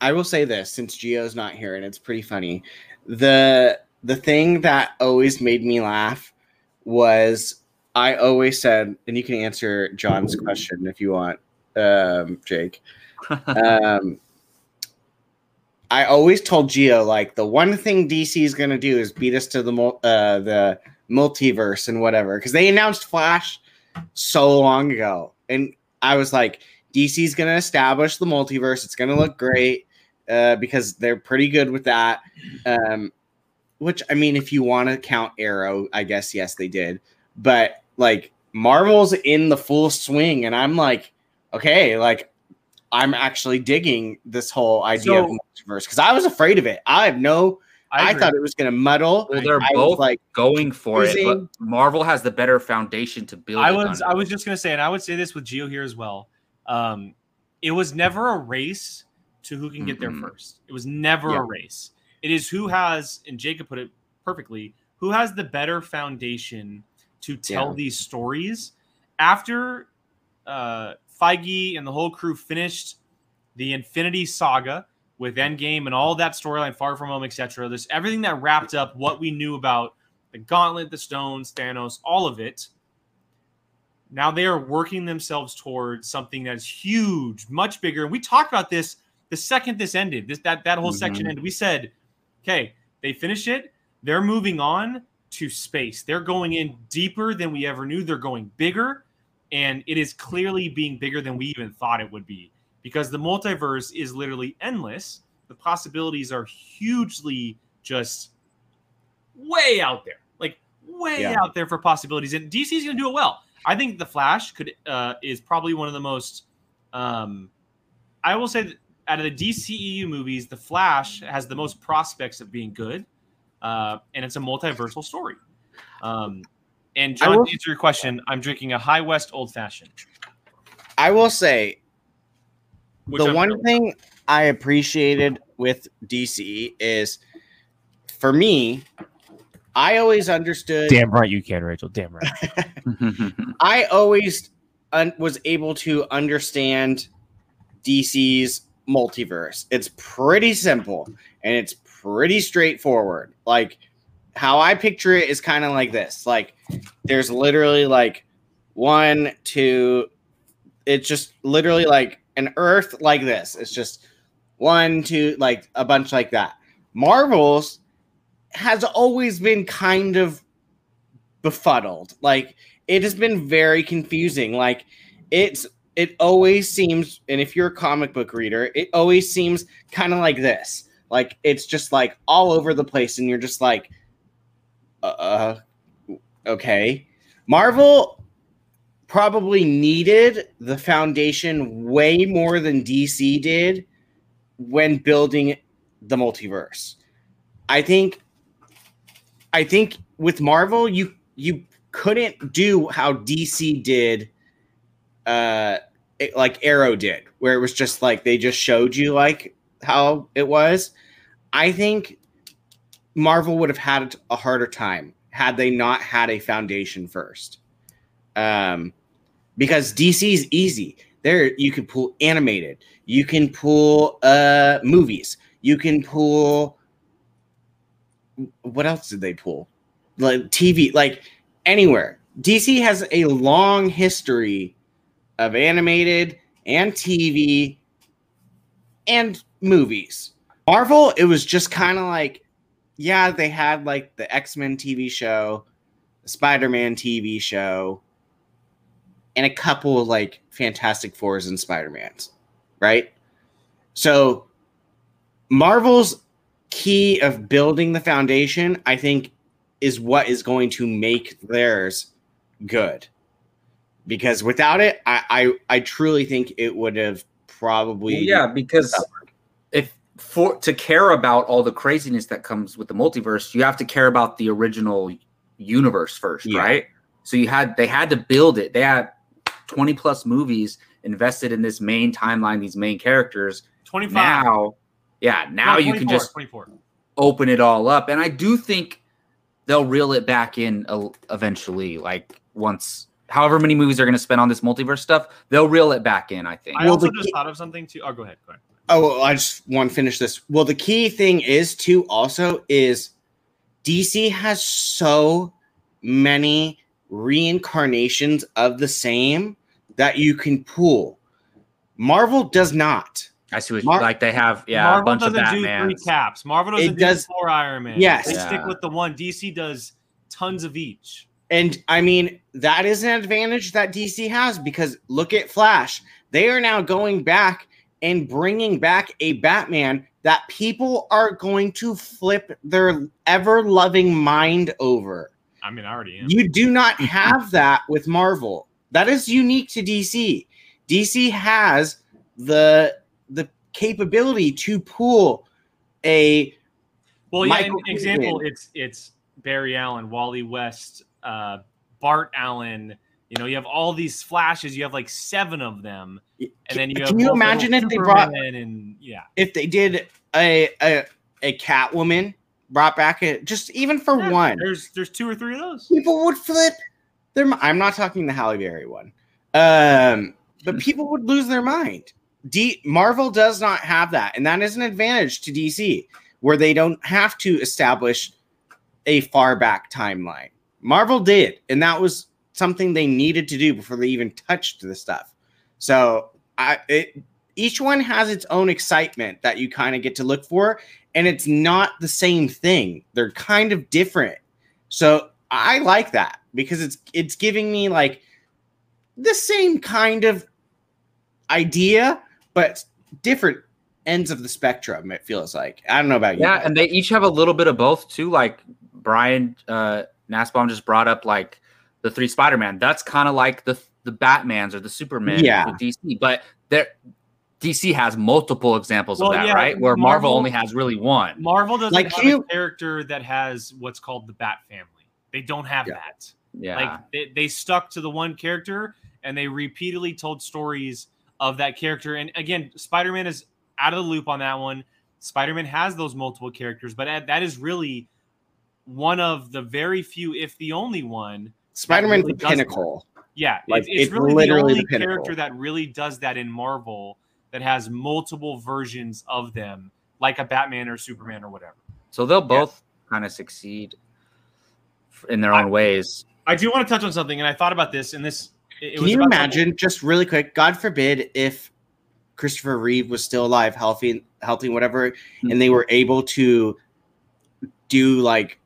I will say this since Gio's not here and it's pretty funny. The the thing that always made me laugh was I always said, and you can answer John's question if you want, um, Jake. um, I always told Gio like the one thing DC is gonna do is beat us to the uh, the multiverse and whatever because they announced Flash so long ago, and I was like, DC's gonna establish the multiverse. It's gonna look great uh, because they're pretty good with that. Um, which I mean, if you want to count Arrow, I guess yes, they did. But like Marvel's in the full swing, and I'm like, okay, like I'm actually digging this whole idea of multiverse because I was afraid of it. I have no. I, agree. thought it was going to muddle. well, they're I was both like, going for it, but Marvel has the better foundation to build. I it was under. I was just gonna say, and I would say this with Geo here as well. Um, it was never a race to who can get there Mm-mm. first. It was never Yeah. a race. It is who has, and Jacob put it perfectly, who has the better foundation to tell Yeah. these stories. After uh, Feige and the whole crew finished the Infinity Saga with Endgame and all that storyline, Far From Home, etc. This everything that wrapped up what we knew about the Gauntlet, the Stones, Thanos, all of it. Now they are working themselves towards something that's huge, much bigger. And we talked about this the second this ended. This that that whole section Mhm. ended. We said, okay, they finish it. They're moving on to space. They're going in deeper than we ever knew. They're going bigger, and it is clearly being bigger than we even thought it would be because the multiverse is literally endless. The possibilities are hugely just way out there, like way Yeah. out there for possibilities. And DC is going to do it well. I think the Flash could uh, is probably one of the most. Um, I will say that out of the DCEU movies, The Flash has the most prospects of being good, uh, and it's a multiversal story. Um, and John, will- to answer your question, I'm drinking a High West Old Fashioned. I will say which the I'm one thrilled thing I appreciated with DC is for me, I always understood. Damn right you can, Rachel. Damn right. I always un- was able to understand DC's multiverse. It's pretty simple and it's pretty straightforward. Like how I picture it is kind of like this. Like there's literally like one, two, it's just literally like an earth like this. It's just one, two, like a bunch like that. Marvel's has always been kind of befuddled. Like it has been very confusing. Like it's it always seems, and if you're a comic book reader, it always seems kind of like this. Like it's just like all over the place, and you're just like, uh, okay. Marvel probably needed the foundation way more than DC did when building the multiverse. I think I think with Marvel you you couldn't do how DC did uh it, like Arrow did where it was just like they just showed you like how it was. I think Marvel would have had a harder time had they not had a foundation first. Um because is easy. There you can pull animated, you can pull uh movies, you can pull what else did they pull? Like TV, like anywhere. DC has a long history of animated and TV and movies. Marvel, it was just kind of like, yeah, they had like the X Men TV show, Spider Man TV show, and a couple of like Fantastic Fours and Spider Mans, right? So, Marvel's key of building the foundation, I think, is what is going to make theirs good. Because without it, I I, I truly think it would have probably Well, yeah, because if for to care about all the craziness that comes with the multiverse, you have to care about the original universe first, Yeah. right? So you had they had to build it. They had 20 plus movies invested in this main timeline, these main characters. 25. Now, yeah, now No, you can just 24. open it all up. And I do think they'll reel it back in eventually. Like once, however many movies they're going to spend on this multiverse stuff, they'll reel it back in. I think. I Well, also the just thought of something too. Oh, go ahead. Go ahead. Oh, well, I just want to finish this. Well, the key thing is too also is DC has so many reincarnations of the same that you can pull. Marvel does not. I see what Mar- like they have. Yeah, Marvel a bunch doesn't do three caps. Marvel doesn't It do does- four Iron Man. Yes. they Yeah. stick with the one. DC does tons of each. And I mean, that is an advantage that DC has because look at Flash. They are now going back and bringing back a Batman that people are going to flip their ever loving mind over. I mean, I already am. You do not have that with Marvel. That is unique to DC. DC has the the capability to pull a well, yeah. An example, it's it's Barry Allen, Wally West, uh, Bart Allen. You know, you have all these flashes. You have like seven of them, and then you have Can you imagine if they brought and yeah, if they did a a, a Catwoman brought back a just even for Yeah, one There's there's two or three of those. people would flip their I'm not talking the Halle Berry one. Um but people would lose their mind. D Marvel does not have that and that is an advantage to DC where they don't have to establish a far back timeline. Marvel did and that was something they needed to do before they even touched the stuff. So I it each one has its own excitement that you kind of get to look for and it's not the same thing. They're kind of different. So I like that because it's it's giving me like the same kind of idea, but different ends of the spectrum. It feels like I don't know about you. Yeah, guys. and they each have a little bit of both too. Like Brian uh Nasbaum just brought up like the three Spider-Man. That's kind of like the the Batmans or the Superman Yeah. with DC, but they're DC has multiple examples Well, of that, yeah, right? Where Marvel, Marvel- only has really one. Marvel doesn't Like, have you- a character that has what's called the Bat family. They don't have Yeah. that. Yeah. Like they, they stuck to the one character and they repeatedly told stories of that character. And again, Spider Man is out of the loop on that one. Spider Man has those multiple characters, but that- that is really one of the very few, if the only one. Spider-Man's really the does pinnacle. Yeah, Like, it's, it's, it's really literally the the only pinnacle. character that really does that in Marvel that has multiple versions of them, like a Batman or Superman or whatever. so they'll both kind of succeed in their own ways. I do want to touch on something, and I thought about this, and this. It, it Can was you about imagine, just really quick, God forbid if Christopher Reeve was still alive, healthy, healthy, whatever, hmm. and they were able to do like,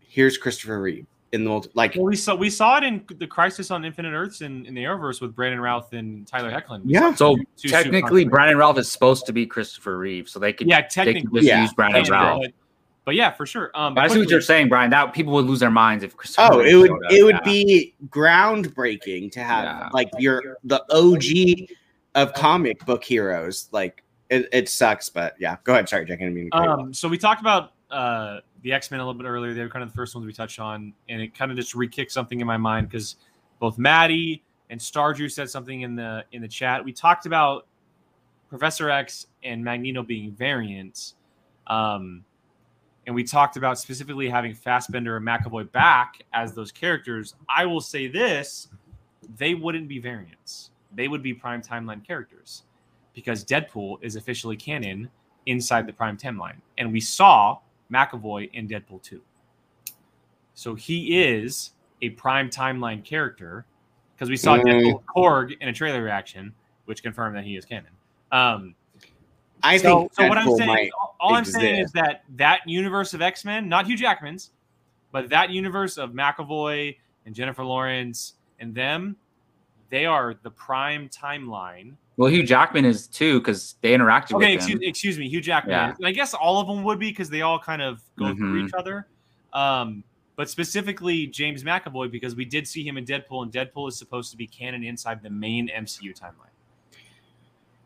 here's Christopher Reeve in the multi- like, Well, we saw we saw it in the Crisis on Infinite Earths in, in the Arrowverse with Brandon Routh and Tyler Hoechlin. We Yeah. So two- two technically, Brandon Routh is supposed to be Christopher Reeve, so they could yeah, they could technically, just Yeah. use Brandon technically, Routh. but, but yeah, for sure. Um, But I see what you're saying, Brian. That people would lose their minds if Christopher. oh, Reeve it would showed up. it would Yeah. be groundbreaking to have Yeah. like your the OG of comic book heroes. Like, it, it sucks, but yeah. Go ahead. Sorry, Jack. I didn't mean to cut you off. Um, so we talked about uh, the X Men a little bit earlier. They were kind of the first ones we touched on, and it kind of just re-kicked something in my mind because both Maddie and Stardew said something in the in the chat. We talked about Professor X and Magneto being variants, um, and we talked about specifically having Fassbender and McAvoy back as those characters. I will say this: they wouldn't be variants; they would be prime timeline characters because Deadpool is officially canon inside the prime timeline. And we saw McAvoy in Deadpool 2. So he is a prime timeline character because we saw Mm. Deadpool Korg in a trailer reaction, which confirmed that he is canon. Um, I so, think so what I'm saying, all, all I'm saying is that that universe of X Men, not Hugh Jackman's, but that universe of McAvoy and Jennifer Lawrence and them, they are the prime timeline Well, Hugh Jackman is too because they interacted Okay, with excuse, him. excuse me, Hugh Jackman. Yeah. And I guess all of them would be because they all kind of go through Mhm. each other. Um, but specifically James McAvoy because we did see him in Deadpool, and Deadpool is supposed to be canon inside the main MCU timeline.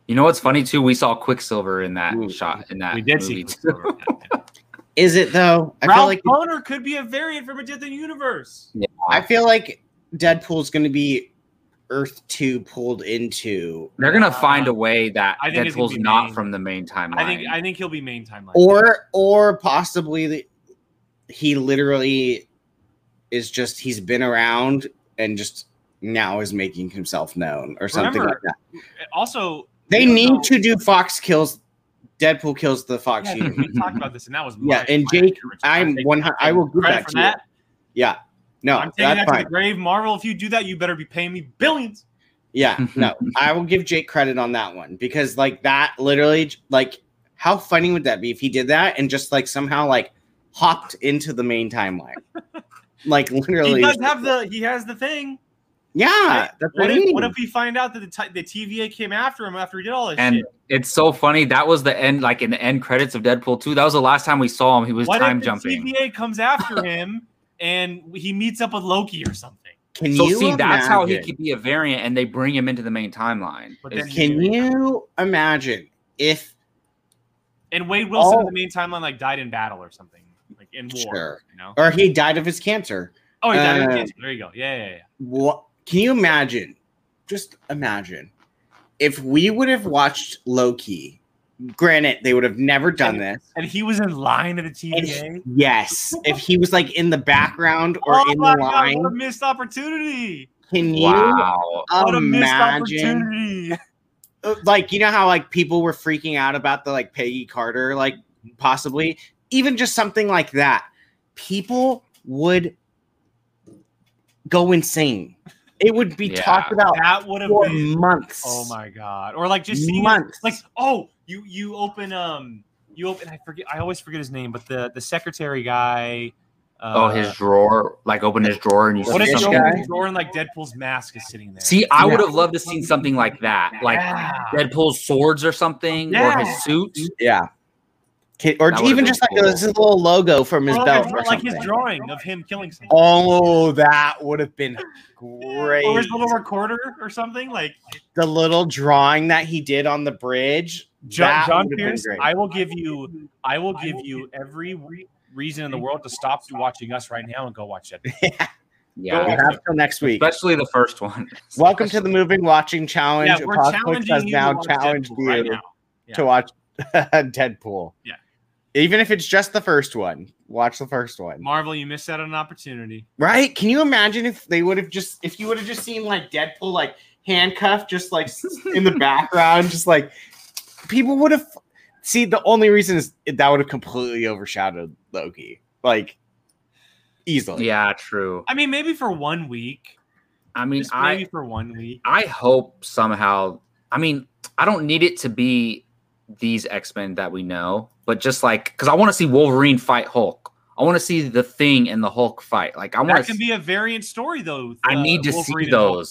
You know what's funny too? We saw Quicksilver in that Ooh. shot in that we did see. movie Quicksilver. Is it though? I Ralph feel like Bohner could be a variant from a different universe. I feel like Deadpool's going to be Earth Two pulled into, They're gonna uh, find a way that I think Deadpool's not main. from the main timeline. I think I think he'll be main timeline. or or possibly the, he literally is just he's been around and just now is making himself known or something Remember, like that. also, They need know- to do Fox kills. Deadpool kills the Fox Yeah, we talked about this, and that was Yeah, and Jake, I'm one. I will give credit that for to you. Yeah, no, I'm taking that's that to fine. the grave, Marvel. If you do that, you better be paying me billions. Yeah, no, I will give Jake credit on that one because like that literally like how funny would that be if he did that and just like somehow like hopped into the main timeline? like literally. He does have the he has the thing. yeah, that's What what I if, what if we find out that the, t- the TVA came after him after he did all this and shit? it's so funny. That was the end, like in the end credits of Deadpool 2. That was the last time we saw him. He was What time if the jumping. TVA comes after him and he meets up with Loki or something? Can So you see, that's how he could be a variant, and they bring him into the main timeline. But Can you imagine if And Wade Wilson in Oh. the main timeline like died in battle or something, like in war. Sure. You know? or he died of his cancer? Oh, he died in Uh, cancer. There you go. Yeah, yeah, yeah. What can you imagine? Just imagine if we would have watched Loki. Granted, they would have never done this. And he was in line at the And TVA. Yes, if he was like in the background or oh in my the God, line, what a missed opportunity! can you wow. What a missed imagine? opportunity! uh, Like you know how like people were freaking out about the like Peggy Carter, like possibly even just something like that. People would go insane. It would be Yeah. talked about That would have for been months. Oh my god! Or like just seeing it, months. like oh you you open um you open I forget I always forget his name but the the secretary guy. Uh, oh, his drawer, like open his drawer and you what see if something. open guy? his drawer and like Deadpool's mask is sitting there? See, I would have loved to seen something like that, like Yeah. Deadpool's swords or something, or his suit. Yeah. Ki- or That even been just like cool. this little logo from his Or belt, like, or like his drawing of him killing someone. Oh, that would have been great. Or his little recorder or something like the little drawing that he did on the bridge. John, John Pierce. I will give you. I will give you every reason in the world to stop watching us right now and go watch it. Yeah, we have till next week. especially the first one. Welcome to the moving watching challenge. Yeah, we're Apocalypse challenging has you now to challenged you right now. Yeah. to watch Deadpool. Yeah. Even if it's just the first one, watch the first one. Marvel, you missed out on an opportunity. Right? Can you imagine if they would have just if you would have just seen like Deadpool like handcuffed just like in the background, just like people would have see the only reason is that would have completely overshadowed Loki. Like easily. Yeah, true. I mean, maybe for one week. I mean, Just I maybe for one week. I hope somehow. I mean, I don't need it to be these X Men that we know, but just like because I want to see Wolverine fight Hulk. I want to see the Thing and the Hulk fight. Like I want That to. can be a variant story, though. I uh, need to see Wolverine and Hulk those.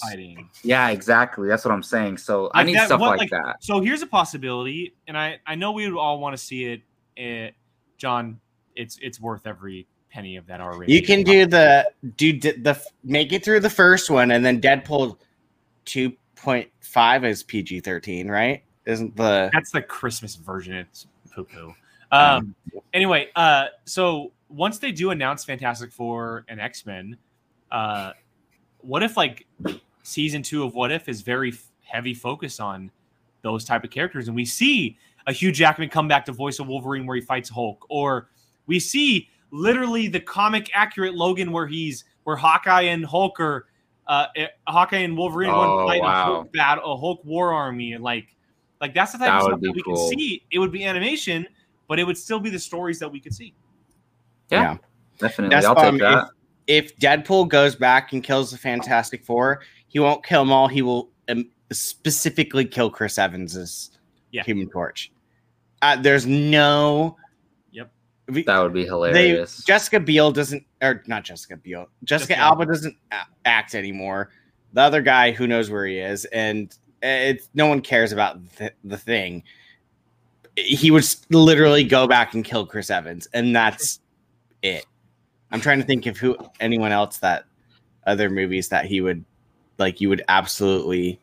yeah, exactly. That's what I'm saying. So I need that- stuff what, like, like- that. So here's a possibility, and I I know we would all want to see it. eh, John, it's it's worth every penny of that already. You can do the do d- the make it through the first one and then Deadpool 2.5 is PG-13, right? Isn't the That's the Christmas version. It's poo poo. Um. Anyway, uh, so once they do announce Fantastic Four and X Men, uh, what if like season two of What If is very f- heavy focus on those type of characters, and we see a Hugh Jackman come back to voice of Wolverine where he fights Hulk, or we see literally the comic accurate Logan where he's where Hawkeye and Hulk are. Uh, eh, Hawkeye and Wolverine are Oh, one fight a. Hulk battle, a Hulk war army, and like, like that's the type That of would stuff that we cool. can see. It would be animation, but it would still be the stories that we could see. Yeah, yeah. definitely. That's I'll why take that. if Deadpool goes back and kills the Fantastic Four, he won't kill them all. He will um, specifically kill Chris Evans's Yeah. Human Torch. Uh, there's no. Yep. We- That would be hilarious. they hilarious. Jessica Biel doesn't, or not Jessica Biel. Jessica Jessica Alba doesn't act anymore. The other guy, who knows where he is, and it's no one cares about the, the thing. He would literally go back and kill Chris Evans, and that's it. I'm trying to think of who anyone else that other movies that he would like. You would absolutely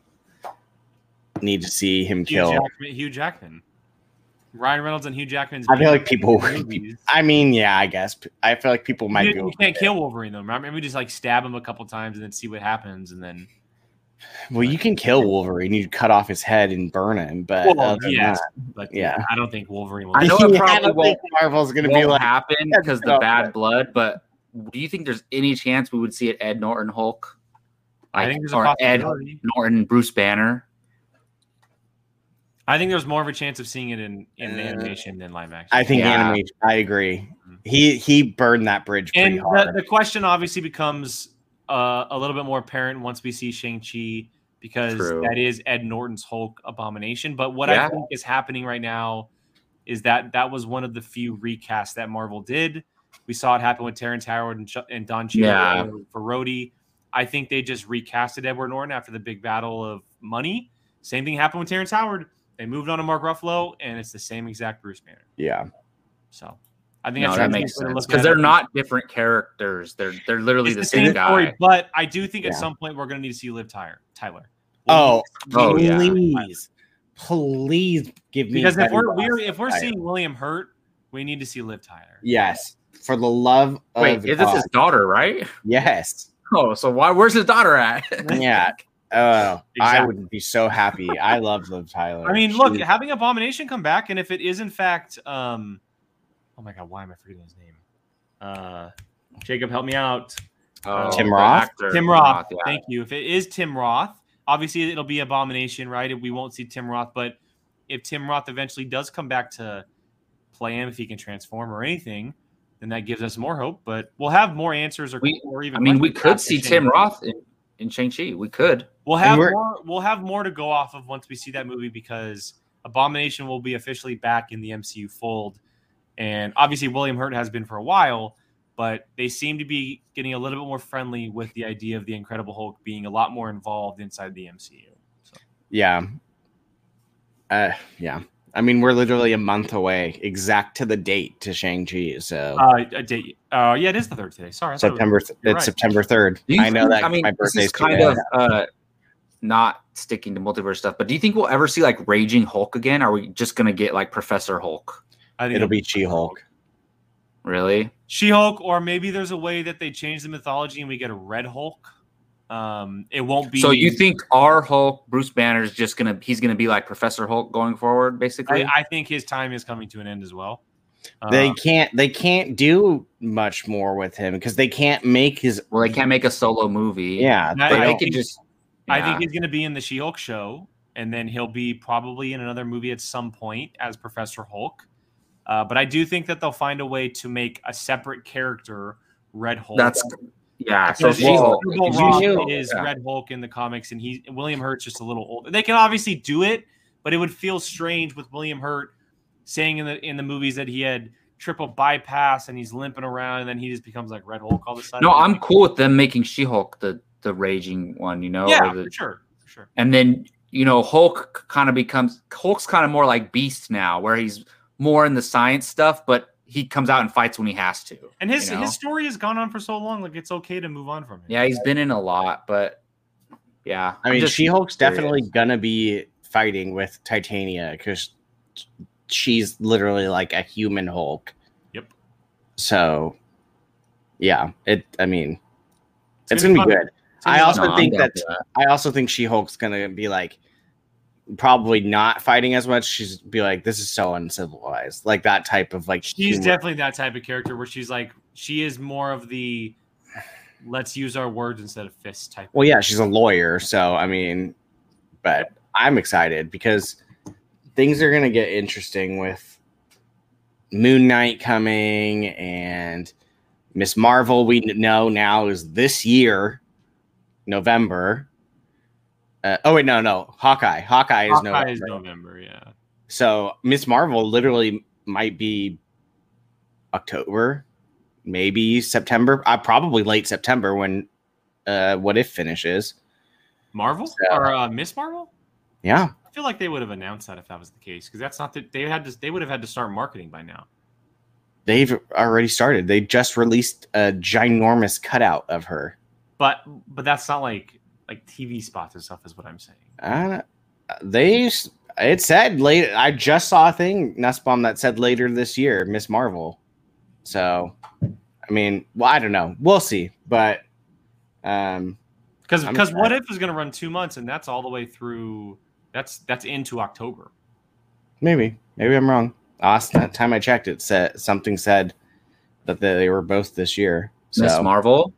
need to see him Hugh kill. Jackman, Hugh Jackman, Ryan Reynolds, and Hugh Jackman's. I feel like people. movies. I mean, yeah, I guess I feel like people might. You, be you can't kill Wolverine though. Remember, maybe just like stab him a couple times and then see what happens, and then. Well, you can kill Wolverine. You cut off his head and burn him, but Well, other than yes, that- but Yeah. yeah, I don't think Wolverine will. I know Yeah, it I probably don't think Marvel's going to be won't like, happen because the bad blood. But do you think there's any chance we would see it Ed Norton Hulk? I think there's a or Ed. Norton Bruce Banner. I think there's more of a chance of seeing it in in Uh, animation than live action. I think Yeah. animation. I agree. He he burned that bridge pretty and the, the question obviously becomes uh, a little bit more apparent once we see Shang Chi because True. that is Ed Norton's Hulk abomination. But what Yeah. I think is happening right now is that that was one of the few recasts that Marvel did. We saw it happen with Terrence Howard and, and Don Cheadle Yeah. for, for Rhodey. I think they just recasted Edward Norton after the big battle of money. Same thing happened with Terrence Howard. They moved on to Mark Ruffalo, and it's the same exact Bruce Banner. yeah, So I think No, that's that makes best way to sense because they're it. not different characters. They're they're literally It's the, same, guy. story, but I do think at some point we're going to need to see Liv Tyler. Tyler. Oh, Oh, yeah. please, please give me because if we're, we're if we're Tyler. seeing William Hurt, we need to see Liv Tyler. yes, for the love of Wait, is this his daughter, right? yes, Oh, so why? Where's his daughter at? yeah. Oh, I would be so happy. I love Liv Tyler. I mean, look, She- having Abomination come back, and if it is in fact, um, oh my god, why am I forgetting his name? Uh, Jacob, help me out. Oh, Tim the Roth? Tim Roth. yeah. Thank you. If it is Tim Roth, obviously it'll be Abomination, right? We won't see Tim Roth, but if Tim Roth eventually does come back to play him, if he can transform or anything, then that gives us more hope. But we'll have more answers, or, We- or even I mean, we could see Shang-Chi. Tim Roth in, in Shang Chi. We could. We'll have more. We'll have more to go off of once we see that movie because Abomination will be officially back in the MCU fold, and obviously William Hurt has been for a while, but they seem to be getting a little bit more friendly with the idea of the Incredible Hulk being a lot more involved inside the MCU. So yeah, uh, yeah. I mean, we're literally a month away, exact to the date to Shang Chi. So Uh, a date. Uh, yeah, it is the third today. Sorry, I thought it was- September. Th- it's right. September third. I know think- that I mean, my this birthday's is kind today. of uh, not sticking to multiverse stuff, but do you think we'll ever see like Raging Hulk again? Are we just gonna get like Professor Hulk? I think It'll be She Hulk. Really? She Hulk, or maybe there's a way that they change the mythology and we get a Red Hulk. Um, it won't be. So you think our Hulk, Bruce Banner, is just gonna he's gonna be like Professor Hulk going forward, basically? I, I think his time is coming to an end as well. They Um, can't. They can't do much more with him because they can't make his. well, they can't make a solo movie. Yeah, I- but they they don't- can just. I think he's going to be in the She Hulk show, and then he'll be probably in another movie at some point as Professor Hulk. Uh, but I do think that they'll find a way to make a separate character Red Hulk. that's yeah. So Because she Well, Hulk Thunderbolt you Ross knew- is yeah. Red Hulk in the comics, and he William Hurt's just a little old. They can obviously do it, but it would feel strange with William Hurt saying in the in the movies that he had triple bypass and he's limping around, and then he just becomes like Red Hulk all of a sudden. No, I'm cool with them making She Hulk the the raging one. You know, yeah, the- for sure, for sure. and then you know Hulk kind of becomes Hulk's kind of more like Beast now, where he's more in the science stuff, but he comes out and fights when he has to. And his you know? his story has gone on for so long, like it's okay to move on from it. yeah, he's been in a lot, but yeah, I mean, She Hulk's definitely gonna be fighting with Titania because she's literally like a human Hulk. Yep. So, yeah, it. I mean, it's, gonna gonna, be be fun. good. I also fun. No, I'm think down that I also think She Hulk's gonna be like probably not fighting as much. She's be like, this is so uncivilized, like that type of like. she's humor. definitely that type of character where she's like she is more of the let's use our words instead of fists type. Well, yeah, she's a lawyer, so I mean, but I'm excited because things are gonna get interesting with Moon Knight coming and Miss Marvel. We know now is this year, November. Uh, oh wait, no, no, Hawkeye. Hawkeye is Hawkeye November. is November, yeah. So Miss Marvel literally might be October, maybe September. Uh, probably late September when uh, What If finishes. Marvel So- or uh, Miss Marvel? Yeah. I feel like they would have announced that if that was the case because that's not that they had to they would have had to start marketing by now. They've already started. They just released a ginormous cutout of her. But but that's not like like TV spots and stuff is what I'm saying. Uh, they it said late. I just saw a thing Nussbaum that said later this year, Miss Marvel. So, I mean, well, I don't know. We'll see. But um, Because because what if is going to run two months and that's all the way through. That's that's into October. maybe, maybe I'm wrong. Last time I checked, it said something said that they were both this year. Miss So, Marvel.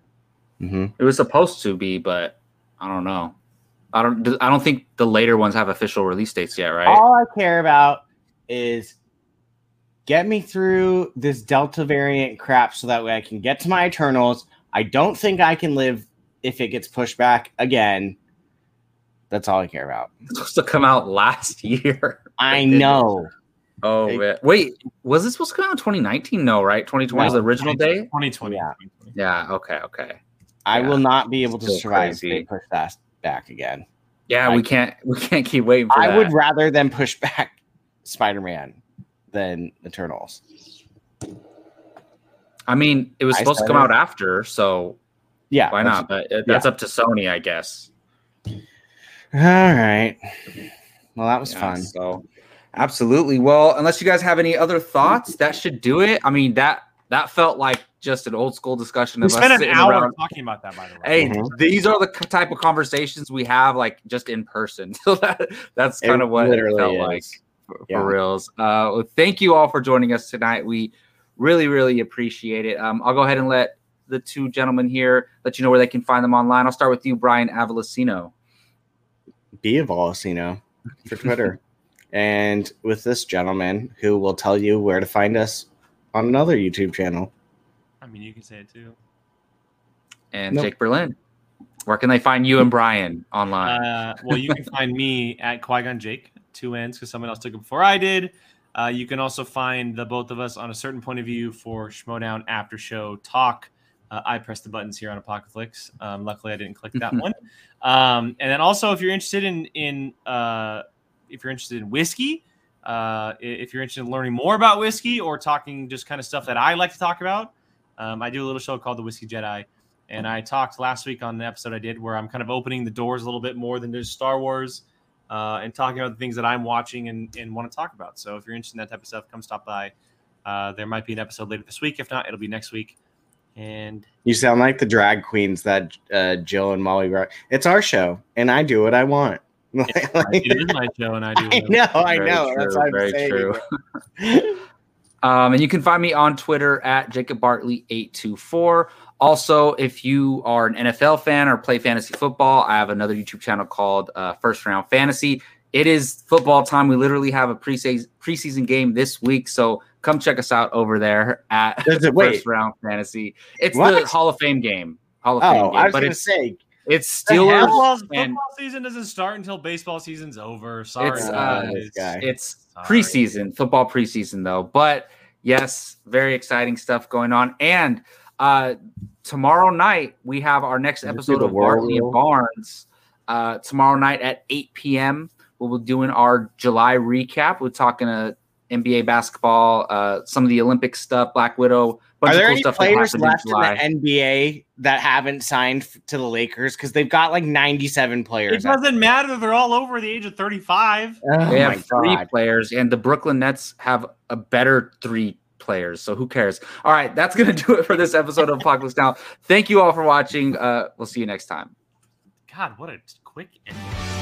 mhm. It was supposed to be, but I don't know. I don't. I don't think the later ones have official release dates yet, right? All I care about is get me through this Delta variant crap so that way I can get to my Eternals. I don't think I can live if it gets pushed back again. That's all I care about. It's supposed to come out last year. I know. Oh Hey. man. wait, was this supposed to come out in 2019? No, right? 2020 was the original date. 2020. Yeah. 2020. Yeah. Okay. Okay. I will not be able to Still survive crazy. if they push that back again. Yeah, I- we can't. We can't keep waiting for I that. would rather them push back Spider Man than Eternals. I mean, it was I supposed to come out after, so Yeah. why not? But that's up to Sony, I guess. All right. Well, that was Yeah, fun. So, absolutely. Well, unless you guys have any other thoughts, that should do it. I mean that that felt like just an old school discussion We of us an sitting hour around. talking about that, by the way. Hey, Mhm. these are the type of conversations we have, like just in person. So that that's It kind of what it literally felt is. like for, for reals. Uh, well, thank you all for joining us tonight. We really, really appreciate it. Um, I'll go ahead and let the two gentlemen here let you know where they can find them online. I'll start with you, Brian Avalosino. be a Volcino for Twitter. and with this gentleman who will tell you where to find us on another YouTube channel. I mean, you can say it too. and Nope. Jake Berlin. Where can they find you and Brian online? Uh, well, you can find me at Qui Gon Jake, two N's, because someone else took it before I did. Uh, you can also find the both of us on a certain point of view for Schmodown After Show Talk. Uh, I pressed the buttons here on Apocalypse. Um, luckily, I didn't click that one. Um, and then also, if you're interested in in uh, if you're interested in whiskey, Uh, if you're interested in learning more about whiskey or talking just kind of stuff that I like to talk about, um, I do a little show called The Whiskey Jedi. And I talked last week on an episode I did where I'm kind of opening the doors a little bit more than just Star Wars uh, and talking about the things that I'm watching and, and want to talk about. So if you're interested in that type of stuff, come stop by. Uh, there might be an episode later this week. If not, it'll be next week. And You sound like the drag queens that uh, Jill and Molly brought. It's our show, and I do what I want. it is my show, and I do. I know, I know. true, That's what I'm very saying. true. Um, and you can find me on Twitter at Jacob Bartley824. Also, if you are an NFL fan or play fantasy football, I have another YouTube channel called uh, First Round Fantasy. It is football time. We literally have a preseason preseason game this week, so come check us out over there at Does it- wait. First Round Fantasy. It's the Hall of Fame game. Hall of Fame Oh, game, I was but going to it's say, it's the hell? Steelers Football, and football season doesn't start until baseball season's over. Sorry, It's, uh, guys. It's Sorry. Preseason, football preseason though. But yes, very exciting stuff going on. And uh tomorrow night we have our next episode of Bartley and Barnes. Uh tomorrow night at 8 p.m. We'll be doing our July recap. We're talking uh, NBA basketball, uh some of the Olympic stuff, Black Widow. Bunch are of there cool any stuff players happened in left in, the NBA that haven't signed f- to the Lakers? Because they've got like 97 players. It doesn't matter. They're all over the age of 35. oh They have three God. players, and the Brooklyn Nets have a better three players. So who cares? All right, that's gonna do it for this episode of Apocalypse Now. Thank you all for watching. Uh, we'll see you next time. God, what a quick ending.